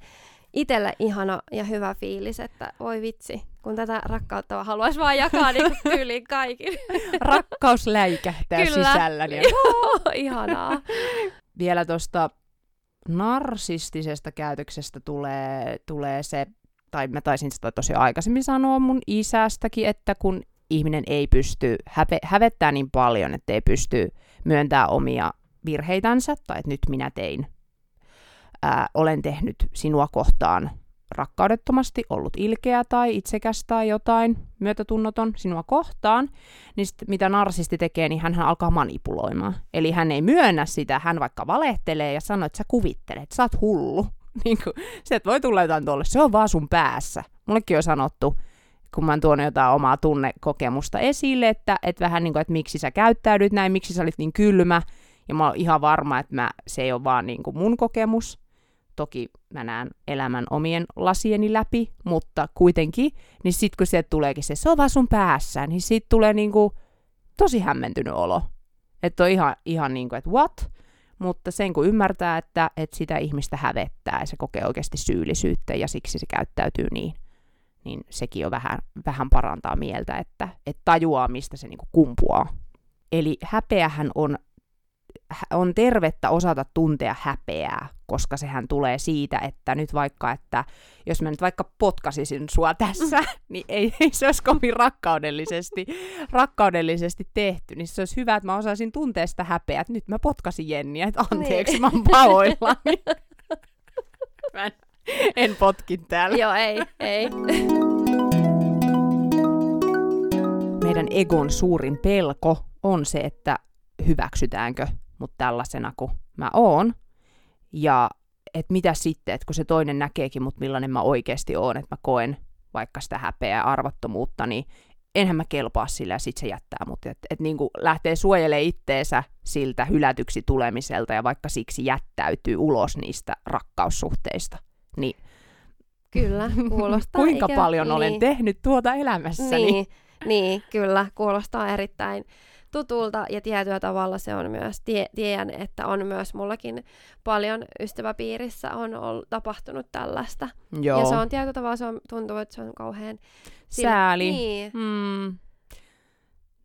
itselle ihana ja hyvä fiilis, että voi vitsi, kun tätä rakkautta haluaisi vaan jakaa niin tyyliin kaikille. Rakkaus läikähtää Kyllä. sisälläni. Joo, ihanaa. Vielä tuosta narsistisesta käytöksestä tulee, tulee se, tai mä taisin sitä tosi aikaisemmin sanoa mun isästäkin, että kun ihminen ei pysty, häpe, hävettää niin paljon, että ei pysty myöntää omia virheitänsä, tai että nyt minä tein, ää, olen tehnyt sinua kohtaan rakkaudettomasti, ollut ilkeä tai itsekäs tai jotain myötätunnoton sinua kohtaan, niin sit, mitä narsisti tekee, niin hän alkaa manipuloimaan. Eli hän ei myönnä sitä, hän vaikka valehtelee ja sanoo, että sä kuvittelet, sä oot hullu. Niin kuin, se, että voi tulla jotain tuolle, se on vaan sun päässä. Mullekin on sanottu, kun mä tuonut jotain omaa tunnekokemusta esille, että, että vähän niin kuin, että miksi sä käyttäydyt näin, miksi sä olit niin kylmä, ja mä oon ihan varma, että mä, se ei ole vaan niin kuin mun kokemus. Toki mä näen elämän omien lasieni läpi, mutta kuitenkin, niin sit kun sieltä tuleekin se, se on vaan sun päässä, niin siitä tulee niin kuin tosi hämmentynyt olo. Että on ihan, ihan niin kuin, että what? Mutta sen kun ymmärtää, että, että sitä ihmistä hävettää ja se kokee oikeasti syyllisyyttä ja siksi se käyttäytyy niin, niin sekin jo vähän, vähän parantaa mieltä, että, että tajuaa, mistä se niin kuin kumpuaa. Eli häpeähän on, on tervettä osata tuntea häpeää, koska sehän tulee siitä, että nyt vaikka, että jos mä nyt vaikka potkasisin sua tässä, niin ei, ei se olisi kovin rakkaudellisesti, rakkaudellisesti tehty, niin se olisi hyvä, että mä osaisin tuntea sitä häpeää, että nyt mä potkasin Jenniä, että anteeksi, Niin. mä oon pahoillani. mä en, en potkin täällä. joo, ei, ei. meidän egon suurin pelko on se, että hyväksytäänkö mut tällaisena kuin mä oon. Ja että mitä sitten, että kun se toinen näkeekin mut millainen mä oikeasti oon, että mä koen vaikka sitä häpeää ja arvottomuutta, niin enhän mä kelpaa sillä ja sit se jättää mut. Että et niinku lähtee suojelemaan itteensä siltä hylätyksi tulemiselta ja vaikka siksi jättäytyy ulos niistä rakkaussuhteista. Niin Kyllä, kuulostaa. kuinka ikä- paljon olen niin. tehnyt tuota elämässäni. Niin, niin, kyllä, kuulostaa erittäin tutulta ja tietyllä tavalla se on myös, tie, tiedän, että on myös mullakin paljon ystäväpiirissä on ollut, tapahtunut tällaista. Joo. Ja se on tietyllä tavalla, se on, tuntuu, että se on kauhean... Sääli. Niin, Mm.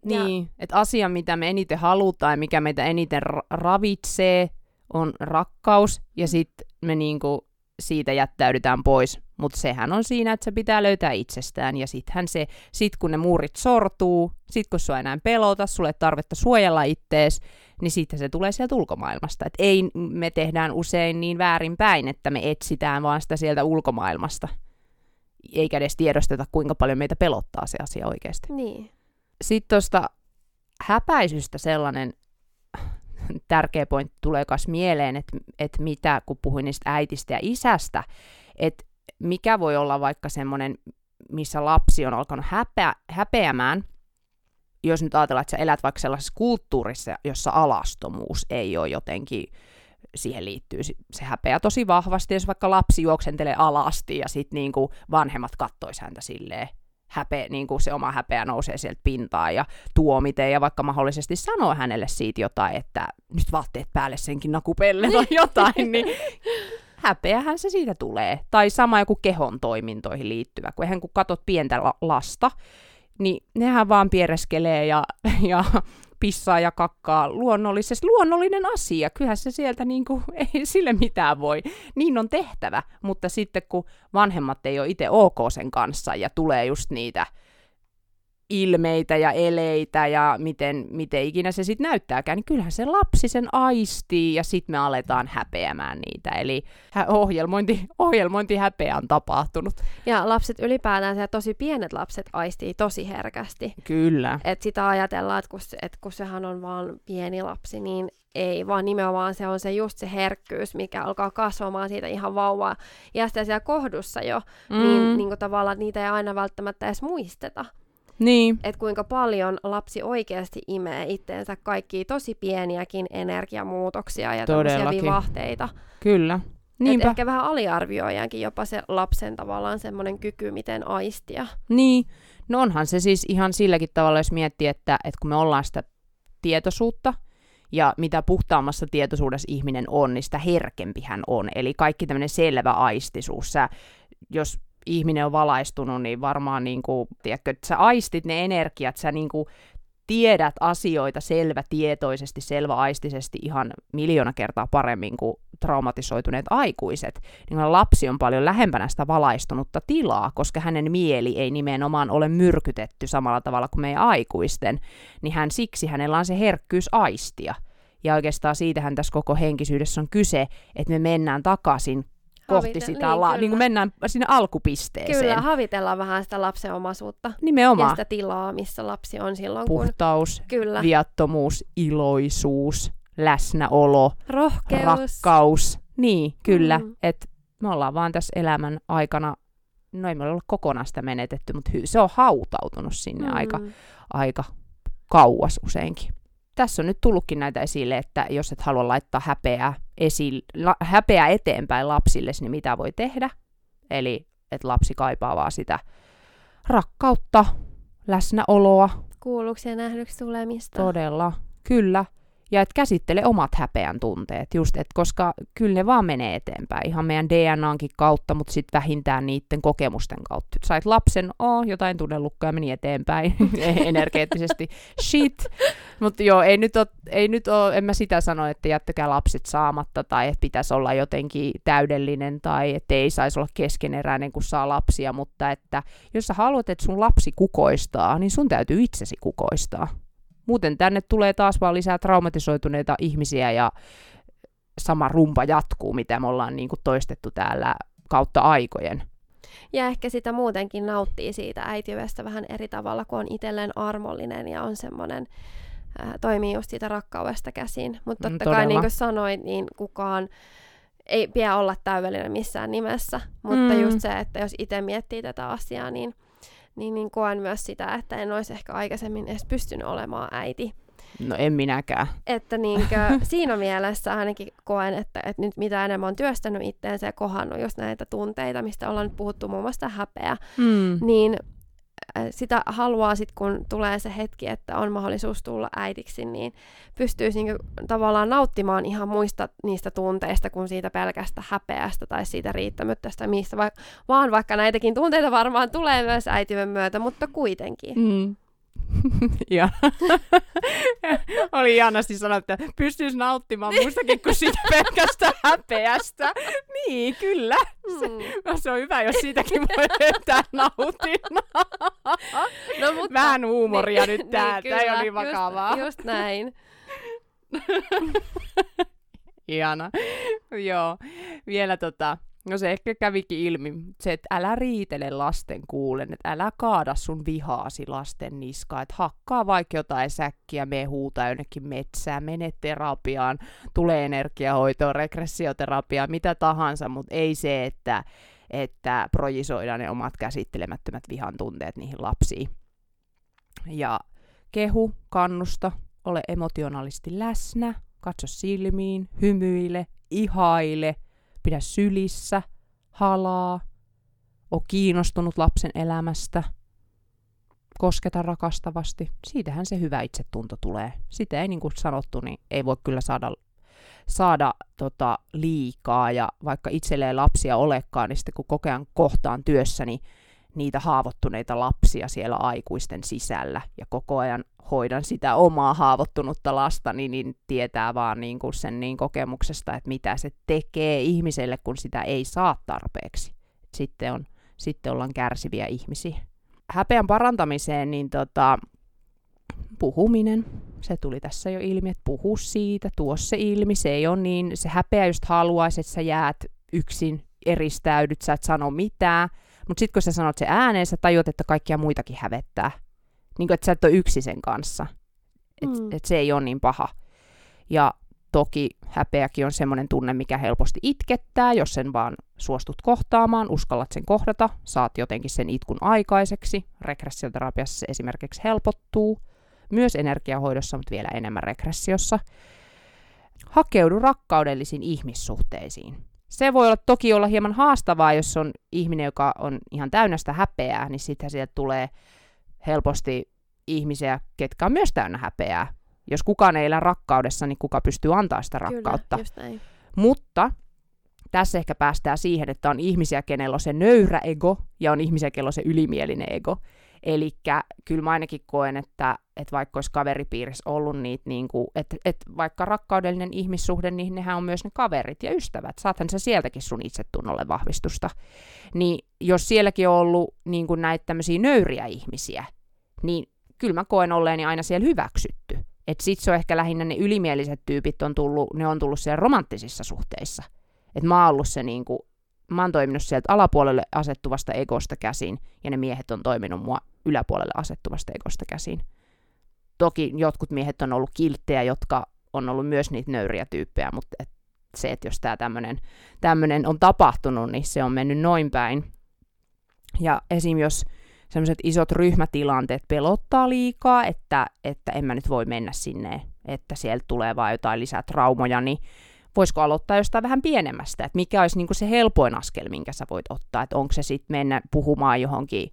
Niin, että asia, mitä me eniten halutaan ja mikä meitä eniten ra- ravitsee, on rakkaus, ja sitten me niinku siitä jättäydytään pois. Mutta sehän on siinä, että se pitää löytää itsestään, ja sittenhän se, sit kun ne muurit sortuu, sit kun sua enää pelota, sulle ei tarvetta suojella ittees, niin sitten se tulee sieltä ulkomaailmasta. Et ei me tehdään usein niin väärinpäin, että me etsitään vaan sitä sieltä ulkomaailmasta, eikä edes tiedosteta, kuinka paljon meitä pelottaa se asia oikeasti. niin. Sitten tuosta häpäisystä sellainen tärkeä pointti tulee myös mieleen, että, että mitä, kun puhuin niistä äitistä ja isästä, että mikä voi olla vaikka semmoinen, missä lapsi on alkanut häpeä, häpeämään, jos nyt ajatellaan, että sä elät vaikka sellaisessa kulttuurissa, jossa alastomuus ei ole jotenkin, siihen liittyy se häpeä tosi vahvasti, jos vaikka lapsi juoksentelee alasti ja sitten niinku vanhemmat kattois häntä silleen, häpeä, niin kuin se oma häpeä nousee sieltä pintaan ja tuomite ja vaikka mahdollisesti sanoo hänelle siitä jotain, että nyt vaatteet päälle senkin nakupelle tai jotain, niin häpeähän se siitä tulee. Tai sama joku kehon toimintoihin liittyvä, kun eihän kun katot pientä la- lasta, niin nehän vaan piereskelee ja, ja pissaa ja kakkaa luonnollisesti. Luonnollinen asia, kyllähän se sieltä niin kuin, ei sille mitään voi. Niin on tehtävä, mutta sitten kun vanhemmat ei ole itse ok sen kanssa ja tulee just niitä ilmeitä ja eleitä ja miten, miten ikinä se sitten näyttääkään, niin kyllähän se lapsi sen aistii ja sitten me aletaan häpeämään niitä. Eli ohjelmointi, ohjelmointi häpeä on tapahtunut. Ja lapset ylipäätään, ja tosi pienet lapset aistii tosi herkästi. Kyllä. Et sitä ajatellaan, että kun, et kun sehän on vaan pieni lapsi, niin ei, vaan nimenomaan se on se just se herkkyys, mikä alkaa kasvamaan siitä ihan vauvaa iästä siellä kohdussa jo, mm. niin, niin kuin tavallaan niitä ei aina välttämättä edes muisteta. Niin. Että kuinka paljon lapsi oikeasti imee itteensä kaikki tosi pieniäkin energiamuutoksia ja tämmöisiä vivahteita. Kyllä. Niinpä. Et ehkä vähän aliarvioijaankin jopa se lapsen tavallaan semmoinen kyky, miten aistia. Niin. No onhan se siis ihan silläkin tavalla, jos miettii, että, että kun me ollaan sitä tietoisuutta, ja mitä puhtaammassa tietoisuudessa ihminen on, niin sitä herkempi hän on. Eli kaikki tämmöinen selvä aistisuus. Sä, jos ihminen on valaistunut, niin varmaan niin kuin, tiedätkö, että sä aistit ne energiat, sä niin kuin, tiedät asioita selvätietoisesti, selväaistisesti ihan miljoona kertaa paremmin kuin traumatisoituneet aikuiset, niin lapsi on paljon lähempänä sitä valaistunutta tilaa, koska hänen mieli ei nimenomaan ole myrkytetty samalla tavalla kuin meidän aikuisten, niin hän siksi hänellä on se herkkyys aistia. Ja oikeastaan siitähän tässä koko henkisyydessä on kyse, että me mennään takaisin kohti sitä, niin, la- niin kuin mennään sinne alkupisteeseen. Kyllä, havitellaan vähän sitä lapsen omaisuutta. Nimenomaan. Ja sitä tilaa, missä lapsi on silloin, Puhtaus, kun... Kyllä. viattomuus, iloisuus, läsnäolo, Rohkeus. rakkaus. Niin, kyllä. Mm. Et me ollaan vaan tässä elämän aikana, no ei me olla kokonaan sitä menetetty, mutta hy- se on hautautunut sinne mm. aika, aika kauas useinkin tässä on nyt tullutkin näitä esille, että jos et halua laittaa häpeää, esi- la- häpeää eteenpäin lapsille, niin mitä voi tehdä. Eli että lapsi kaipaa vaan sitä rakkautta, läsnäoloa. Kuulluksi ja nähdyksi tulemista. Todella, kyllä ja että käsittele omat häpeän tunteet, just, et koska kyllä ne vaan menee eteenpäin ihan meidän DNAnkin kautta, mutta sitten vähintään niiden kokemusten kautta. Sait lapsen, oh, jotain tunnelukkoja meni eteenpäin energeettisesti, shit. Mutta joo, ei nyt, ole, ei nyt ole, en mä sitä sano, että jättäkää lapset saamatta tai että pitäisi olla jotenkin täydellinen tai että ei saisi olla keskeneräinen, kun saa lapsia, mutta että jos sä haluat, että sun lapsi kukoistaa, niin sun täytyy itsesi kukoistaa. Muuten tänne tulee taas vaan lisää traumatisoituneita ihmisiä ja sama rumpa jatkuu, mitä me ollaan niin kuin toistettu täällä kautta aikojen. Ja ehkä sitä muutenkin nauttii siitä äitiydestä vähän eri tavalla, kun on itselleen armollinen ja on semmoinen, äh, toimii just siitä rakkaudesta käsin. Mutta mm, totta mm, kai niin kuin sanoin, niin kukaan ei pidä olla täydellinen missään nimessä. Mutta mm. just se, että jos itse miettii tätä asiaa, niin niin, niin koen myös sitä, että en olisi ehkä aikaisemmin edes pystynyt olemaan äiti. No en minäkään. Että niinkö, siinä mielessä ainakin koen, että, että nyt mitä enemmän on työstänyt itteensä ja kohannut just näitä tunteita, mistä ollaan nyt puhuttu muun muassa häpeä, mm. niin sitä haluaa sitten, kun tulee se hetki, että on mahdollisuus tulla äidiksi, niin pystyisi niinku tavallaan nauttimaan ihan muista niistä tunteista kuin siitä pelkästä häpeästä tai siitä riittämättöstä, mistä va- vaan vaikka näitäkin tunteita varmaan tulee myös äitiyden myötä, mutta kuitenkin. Mm. ja oli ihanasti sanoa, että pystyisi nauttimaan muistakin kuin siitä pelkästä häpeästä. Niin, kyllä. Se, mm. se on hyvä, jos siitäkin voi löytää nautinnon. No, mutta, Vähän huumoria niin, nyt tää. Niin, ei ole niin vakavaa. Just, just näin. Ihana. Joo. Vielä tota, No se ehkä kävikin ilmi, se, että älä riitele lasten kuulen, että älä kaada sun vihaasi lasten niskaa, että hakkaa vaikka jotain säkkiä, me huutaa jonnekin metsään, mene terapiaan, tulee energiahoitoon, regressioterapiaan, mitä tahansa, mutta ei se, että, että projisoidaan ne omat käsittelemättömät vihan tunteet niihin lapsiin. Ja kehu, kannusta, ole emotionaalisesti läsnä, katso silmiin, hymyile, ihaile – pidä sylissä, halaa, o kiinnostunut lapsen elämästä, kosketa rakastavasti. Siitähän se hyvä itsetunto tulee. Sitä ei, niin kuin sanottu, niin ei voi kyllä saada, saada tota, liikaa, ja vaikka itselleen lapsia olekaan, niin sitten kun koko ajan kohtaan työssäni niin niitä haavoittuneita lapsia siellä aikuisten sisällä, ja koko ajan hoidan sitä omaa haavoittunutta lasta, niin, niin tietää vaan niin kuin sen niin kokemuksesta, että mitä se tekee ihmiselle, kun sitä ei saa tarpeeksi. Sitten, on, sitten ollaan kärsiviä ihmisiä. häpeän parantamiseen, niin tota, puhuminen, se tuli tässä jo ilmi, että puhu siitä, tuo se ilmi, se ei ole niin, se häpeä just haluaisi, että sä jäät yksin, eristäydyt, sä et sano mitään, mutta sitten kun sä sanot se ääneen, sä tajuat, että kaikkia muitakin hävettää. Niin kuin, että sä et ole yksi sen kanssa. Että mm. et se ei ole niin paha. Ja toki häpeäkin on semmoinen tunne, mikä helposti itkettää, jos sen vaan suostut kohtaamaan, uskallat sen kohdata, saat jotenkin sen itkun aikaiseksi. Regressioterapiassa se esimerkiksi helpottuu. Myös energiahoidossa, mutta vielä enemmän regressiossa. Hakeudu rakkaudellisiin ihmissuhteisiin se voi olla toki olla hieman haastavaa, jos on ihminen, joka on ihan täynnä sitä häpeää, niin sitten sieltä tulee helposti ihmisiä, ketkä on myös täynnä häpeää. Jos kukaan ei elä rakkaudessa, niin kuka pystyy antaa sitä rakkautta. Kyllä, Mutta tässä ehkä päästään siihen, että on ihmisiä, kenellä on se nöyrä ego, ja on ihmisiä, kenellä on se ylimielinen ego. Eli kyllä mä ainakin koen, että, että vaikka olisi kaveripiirissä ollut niitä, niin kuin, että, että vaikka rakkaudellinen ihmissuhde, niin nehän on myös ne kaverit ja ystävät. Saathan sä sieltäkin sun itsetunnolle vahvistusta. Niin jos sielläkin on ollut niin kuin näitä tämmöisiä nöyriä ihmisiä, niin kyllä mä koen olleeni aina siellä hyväksytty. Että sit se on ehkä lähinnä ne ylimieliset tyypit on tullut, ne on tullut siellä romanttisissa suhteissa. Että mä oon ollut se niin kuin, mä oon toiminut sieltä alapuolelle asettuvasta egosta käsin, ja ne miehet on toiminut mua yläpuolelle asettuvasta egosta käsin. Toki jotkut miehet on ollut kilttejä, jotka on ollut myös niitä nöyriä tyyppejä, mutta et se, että jos tämä tämmöinen on tapahtunut, niin se on mennyt noin päin. Ja esim. jos sellaiset isot ryhmätilanteet pelottaa liikaa, että, että en mä nyt voi mennä sinne, että sieltä tulee vaan jotain lisää traumoja, niin voisiko aloittaa jostain vähän pienemmästä, että mikä olisi niin se helpoin askel, minkä sä voit ottaa, että onko se sitten mennä puhumaan johonkin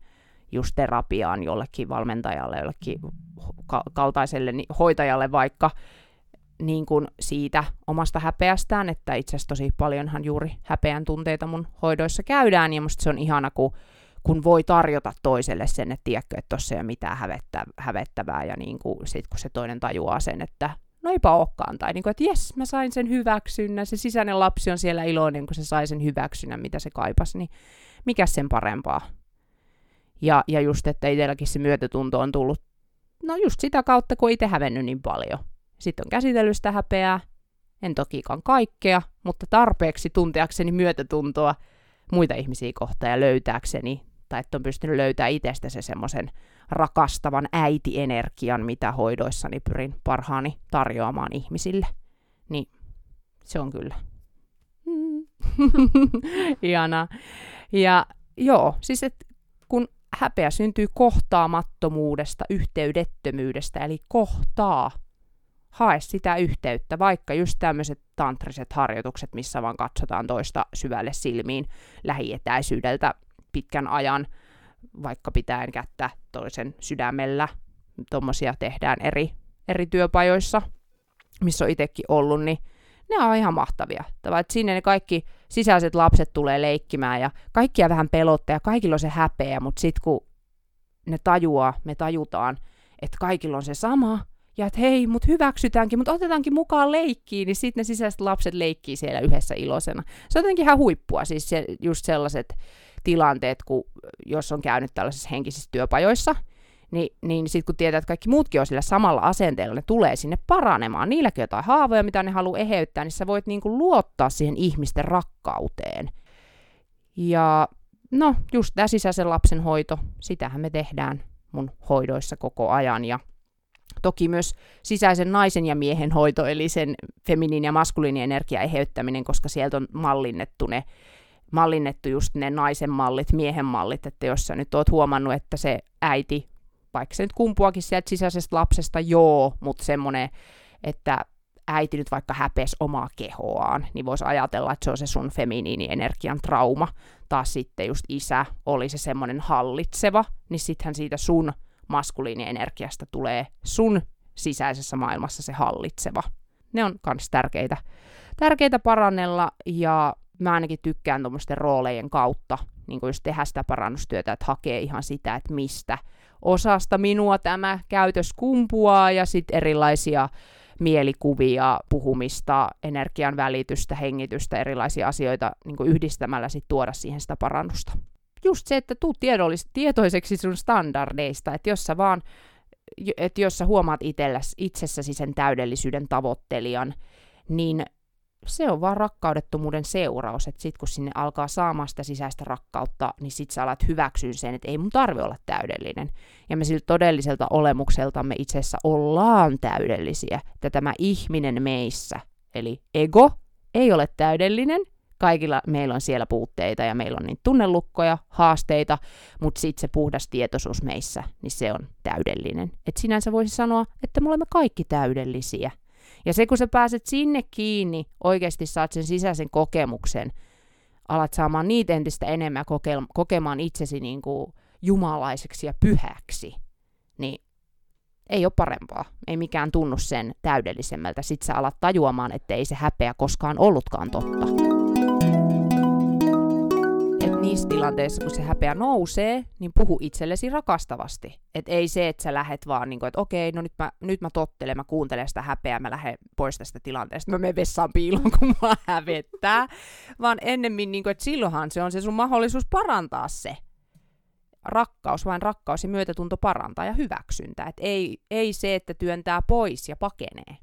just terapiaan jollekin valmentajalle, jollekin kaltaiselle hoitajalle vaikka niin kuin siitä omasta häpeästään, että itse asiassa tosi paljonhan juuri häpeän tunteita mun hoidoissa käydään, ja musta se on ihana, kun, kun voi tarjota toiselle sen, että tiedätkö, että tuossa ei ole mitään hävettä, hävettävää, ja niin kuin sit kun se toinen tajuaa sen, että no eipä olekaan, tai niin kuin, että jes, mä sain sen hyväksynnän, se sisäinen lapsi on siellä iloinen, kun se sai sen hyväksynnän, mitä se kaipasi, niin mikä sen parempaa. Ja, ja just, että itselläkin se myötätunto on tullut, no just sitä kautta, kun itse hävennyt niin paljon. Sitten on käsitellyt sitä häpeää, en tokikaan kaikkea, mutta tarpeeksi tunteakseni myötätuntoa muita ihmisiä kohtaan ja löytääkseni, tai että on pystynyt löytämään itsestä se semmoisen rakastavan äitienergian, mitä hoidoissani pyrin parhaani tarjoamaan ihmisille. Niin se on kyllä. Mm. Ihanaa. Ja joo, siis et kun häpeä syntyy kohtaamattomuudesta, yhteydettömyydestä, eli kohtaa. Hae sitä yhteyttä, vaikka just tämmöiset tantriset harjoitukset, missä vaan katsotaan toista syvälle silmiin lähietäisyydeltä pitkän ajan, vaikka pitäen kättä toisen sydämellä. Tuommoisia tehdään eri, eri työpajoissa, missä on itsekin ollut, niin ne on ihan mahtavia. Tavallaan, että sinne ne kaikki sisäiset lapset tulee leikkimään ja kaikkia vähän pelottaa ja kaikilla on se häpeä, mutta sitten kun ne tajuaa, me tajutaan, että kaikilla on se sama, ja että hei, mut hyväksytäänkin, mutta otetaankin mukaan leikkiin, niin sitten ne sisäiset lapset leikkii siellä yhdessä iloisena. Se on jotenkin ihan huippua, siis se, just sellaiset tilanteet, kun jos on käynyt tällaisissa henkisissä työpajoissa, niin, niin sitten kun tietää, että kaikki muutkin on sillä samalla asenteella, ne tulee sinne paranemaan. Niilläkin jotain haavoja, mitä ne haluaa eheyttää, niin sä voit niinku luottaa siihen ihmisten rakkauteen. Ja no, just tämä sisäisen lapsen hoito, sitähän me tehdään mun hoidoissa koko ajan. Ja toki myös sisäisen naisen ja miehen hoito, eli sen feminiin ja maskuliinin energia eheyttäminen, koska sieltä on mallinnettu ne mallinnettu just ne naisen mallit, miehen mallit, että jos sä nyt oot huomannut, että se äiti vaikka se nyt kumpuakin sieltä sisäisestä lapsesta, joo, mutta semmoinen, että äiti nyt vaikka häpes omaa kehoaan, niin voisi ajatella, että se on se sun feminiini-energian trauma. Taas sitten just isä oli se semmoinen hallitseva, niin sittenhän siitä sun maskuliini-energiasta tulee sun sisäisessä maailmassa se hallitseva. Ne on myös tärkeitä, tärkeitä parannella, ja mä ainakin tykkään tuommoisten roolejen kautta niin just tehdä sitä parannustyötä, että hakee ihan sitä, että mistä osasta minua tämä käytös kumpuaa ja sitten erilaisia mielikuvia, puhumista, energian välitystä, hengitystä, erilaisia asioita niin yhdistämällä sit tuoda siihen sitä parannusta. just se, että tuu tietoiseksi sun standardeista, että jos sä vaan, että jos sä huomaat itselläs, itsessäsi sen täydellisyyden tavoittelijan, niin se on vaan rakkaudettomuuden seuraus, että sit kun sinne alkaa saamaan sitä sisäistä rakkautta, niin sit sä alat hyväksyä sen, että ei mun tarvi olla täydellinen. Ja me sillä todelliselta olemukseltamme itse asiassa ollaan täydellisiä, että tämä ihminen meissä, eli ego, ei ole täydellinen, kaikilla meillä on siellä puutteita ja meillä on niin tunnelukkoja, haasteita, mutta sitten se puhdas tietoisuus meissä, niin se on täydellinen. Et sinänsä voisi sanoa, että me olemme kaikki täydellisiä. Ja se, kun sä pääset sinne kiinni, oikeasti saat sen sisäisen kokemuksen, alat saamaan niitä entistä enemmän koke- kokemaan itsesi niin kuin jumalaiseksi ja pyhäksi, niin ei ole parempaa. Ei mikään tunnu sen täydellisemmältä. Sitten sä alat tajuamaan, että ei se häpeä koskaan ollutkaan totta niissä tilanteissa, kun se häpeä nousee, niin puhu itsellesi rakastavasti. Et ei se, että sä lähet vaan, niin kuin, että okei, no nyt mä, nyt mä tottelen, mä kuuntelen sitä häpeää, mä lähden pois tästä tilanteesta, mä menen vessaan piiloon, kun mua hävettää. Vaan ennemmin, niin kuin, että silloinhan se on se sun mahdollisuus parantaa se. Rakkaus, vain rakkaus ja myötätunto parantaa ja hyväksyntä. Et ei, ei se, että työntää pois ja pakenee.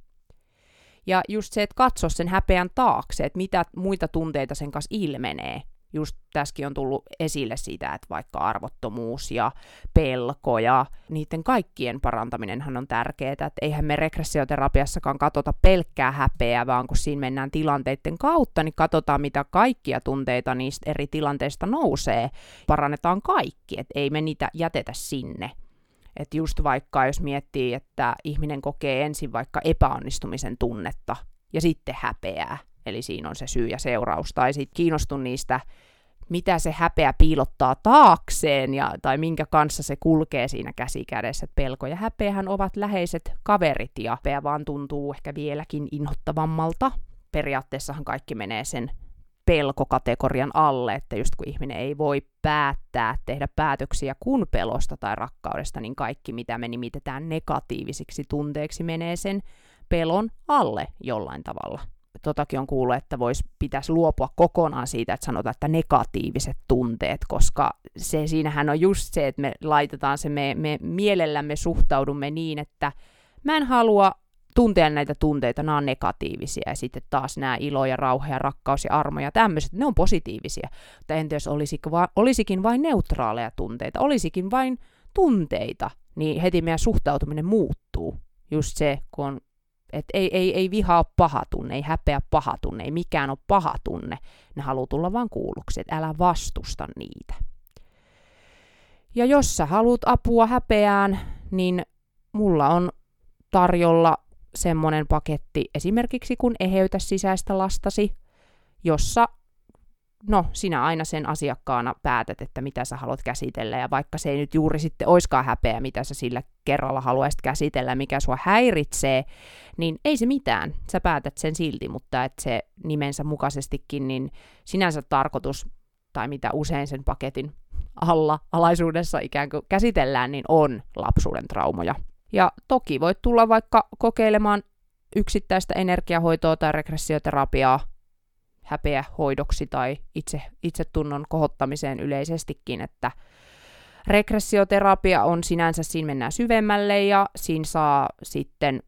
Ja just se, että katso sen häpeän taakse, että mitä muita tunteita sen kanssa ilmenee, just tässäkin on tullut esille siitä, että vaikka arvottomuus ja pelko ja niiden kaikkien parantaminenhan on tärkeää, että eihän me regressioterapiassakaan katsota pelkkää häpeää, vaan kun siinä mennään tilanteiden kautta, niin katsotaan mitä kaikkia tunteita niistä eri tilanteista nousee, parannetaan kaikki, että ei me niitä jätetä sinne. Että just vaikka jos miettii, että ihminen kokee ensin vaikka epäonnistumisen tunnetta ja sitten häpeää, eli siinä on se syy ja seuraus, tai sitten kiinnostun niistä, mitä se häpeä piilottaa taakseen, ja, tai minkä kanssa se kulkee siinä käsikädessä. Pelko ja häpeähän ovat läheiset kaverit, ja häpeä vaan tuntuu ehkä vieläkin inhottavammalta. Periaatteessahan kaikki menee sen pelkokategorian alle, että just kun ihminen ei voi päättää, tehdä päätöksiä kun pelosta tai rakkaudesta, niin kaikki mitä me nimitetään negatiivisiksi tunteeksi menee sen pelon alle jollain tavalla totakin on kuullut, että vois, pitäisi luopua kokonaan siitä, että sanotaan, että negatiiviset tunteet, koska se, siinähän on just se, että me laitetaan se, me, me mielellämme suhtaudumme niin, että mä en halua tuntea näitä tunteita, nämä on negatiivisia, ja sitten taas nämä ilo ja rauha ja rakkaus ja armo ja tämmöiset, ne on positiivisia. Mutta entä jos olisikin, va- olisikin vain neutraaleja tunteita, olisikin vain tunteita, niin heti meidän suhtautuminen muuttuu. Just se, kun on että ei, ei, ei viha ole paha tunne, ei häpeä paha tunne, ei mikään ole paha tunne. Ne haluaa tulla vaan kuulluksi, että älä vastusta niitä. Ja jos sä haluat apua häpeään, niin mulla on tarjolla semmonen paketti esimerkiksi kun eheytä sisäistä lastasi, jossa no, sinä aina sen asiakkaana päätät, että mitä sä haluat käsitellä, ja vaikka se ei nyt juuri sitten oiskaan häpeä, mitä sä sillä kerralla haluaisit käsitellä, mikä sua häiritsee, niin ei se mitään, sä päätät sen silti, mutta että se nimensä mukaisestikin, niin sinänsä tarkoitus, tai mitä usein sen paketin alla, alaisuudessa ikään kuin käsitellään, niin on lapsuuden traumoja. Ja toki voit tulla vaikka kokeilemaan yksittäistä energiahoitoa tai regressioterapiaa häpeähoidoksi tai itse, itsetunnon kohottamiseen yleisestikin, että regressioterapia on sinänsä, siinä mennään syvemmälle ja siinä saa sitten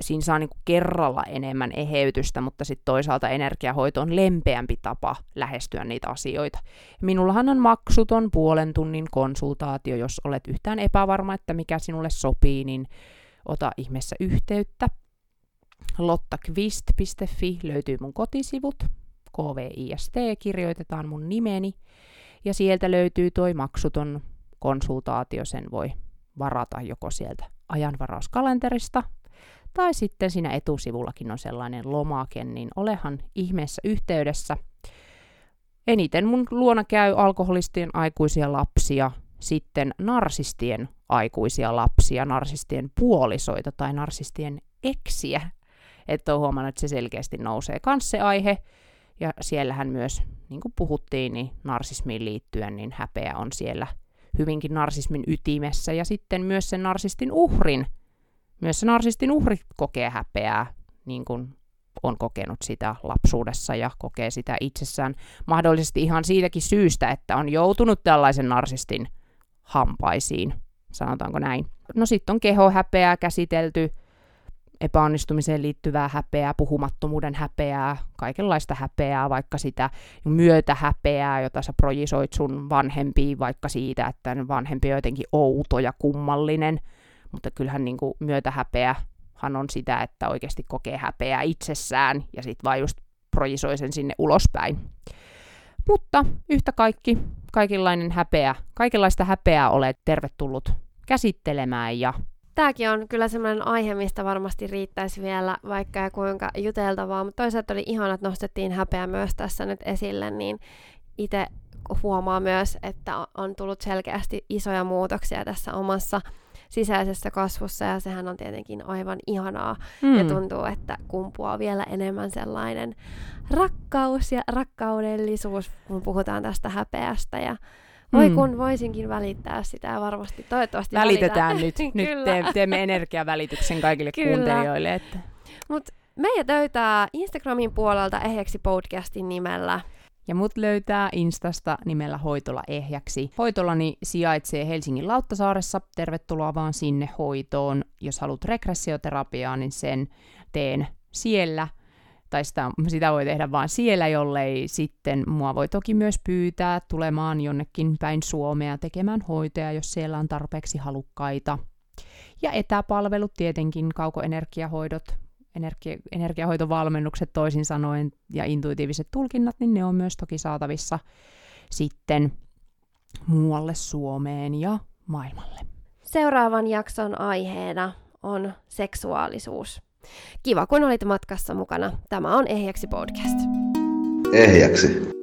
siinä saa niin kerralla enemmän eheytystä, mutta sitten toisaalta energiahoito on lempeämpi tapa lähestyä niitä asioita. Minullahan on maksuton puolen tunnin konsultaatio, jos olet yhtään epävarma, että mikä sinulle sopii, niin ota ihmeessä yhteyttä lottakvist.fi löytyy mun kotisivut, KVIST kirjoitetaan mun nimeni, ja sieltä löytyy toi maksuton konsultaatio, sen voi varata joko sieltä ajanvarauskalenterista, tai sitten siinä etusivullakin on sellainen lomake, niin olehan ihmeessä yhteydessä. Eniten mun luona käy alkoholistien aikuisia lapsia, sitten narsistien aikuisia lapsia, narsistien puolisoita tai narsistien eksiä, että on huomannut, että se selkeästi nousee kans se aihe. Ja siellähän myös, niin kuin puhuttiin, niin narsismiin liittyen, niin häpeä on siellä hyvinkin narsismin ytimessä. Ja sitten myös sen narsistin uhrin, myös se narsistin uhri kokee häpeää, niin kuin on kokenut sitä lapsuudessa ja kokee sitä itsessään mahdollisesti ihan siitäkin syystä, että on joutunut tällaisen narsistin hampaisiin, sanotaanko näin. No sitten on kehohäpeää käsitelty, epäonnistumiseen liittyvää häpeää, puhumattomuuden häpeää, kaikenlaista häpeää, vaikka sitä myötähäpeää, jota sä projisoit sun vanhempiin, vaikka siitä, että vanhempi on jotenkin outo ja kummallinen, mutta kyllähän niin kuin myötähäpeähän on sitä, että oikeasti kokee häpeää itsessään ja sitten vaan just projisoi sen sinne ulospäin. Mutta yhtä kaikki, kaikenlainen häpeä, kaikenlaista häpeää olet tervetullut käsittelemään ja Tämäkin on kyllä sellainen aihe, mistä varmasti riittäisi vielä vaikka ja kuinka juteltavaa, mutta toisaalta oli ihana, että nostettiin häpeä myös tässä nyt esille, niin itse huomaa myös, että on tullut selkeästi isoja muutoksia tässä omassa sisäisessä kasvussa ja sehän on tietenkin aivan ihanaa mm. ja tuntuu, että kumpuaa vielä enemmän sellainen rakkaus ja rakkaudellisuus, kun puhutaan tästä häpeästä ja voi mm. kun voisinkin välittää sitä varmasti, toivottavasti Välitetään välitään. nyt, nyt te, teemme energiavälityksen kaikille Kyllä. kuuntelijoille. Että... Mut meidät löytää Instagramin puolelta ehjäksi podcastin nimellä. Ja mut löytää Instasta nimellä Hoitola ehjäksi. Hoitolani sijaitsee Helsingin Lauttasaaressa. Tervetuloa vaan sinne hoitoon. Jos haluat regressioterapiaa, niin sen teen siellä tai sitä, sitä voi tehdä vain siellä, jollei sitten mua voi toki myös pyytää tulemaan jonnekin päin Suomea tekemään hoitoja, jos siellä on tarpeeksi halukkaita. Ja etäpalvelut tietenkin, kaukoenergiahoidot, energia, energiahoitovalmennukset toisin sanoen ja intuitiiviset tulkinnat, niin ne on myös toki saatavissa sitten muualle Suomeen ja maailmalle. Seuraavan jakson aiheena on seksuaalisuus. Kiva, kun olit matkassa mukana. Tämä on Ehjäksi podcast. Ehjäksi.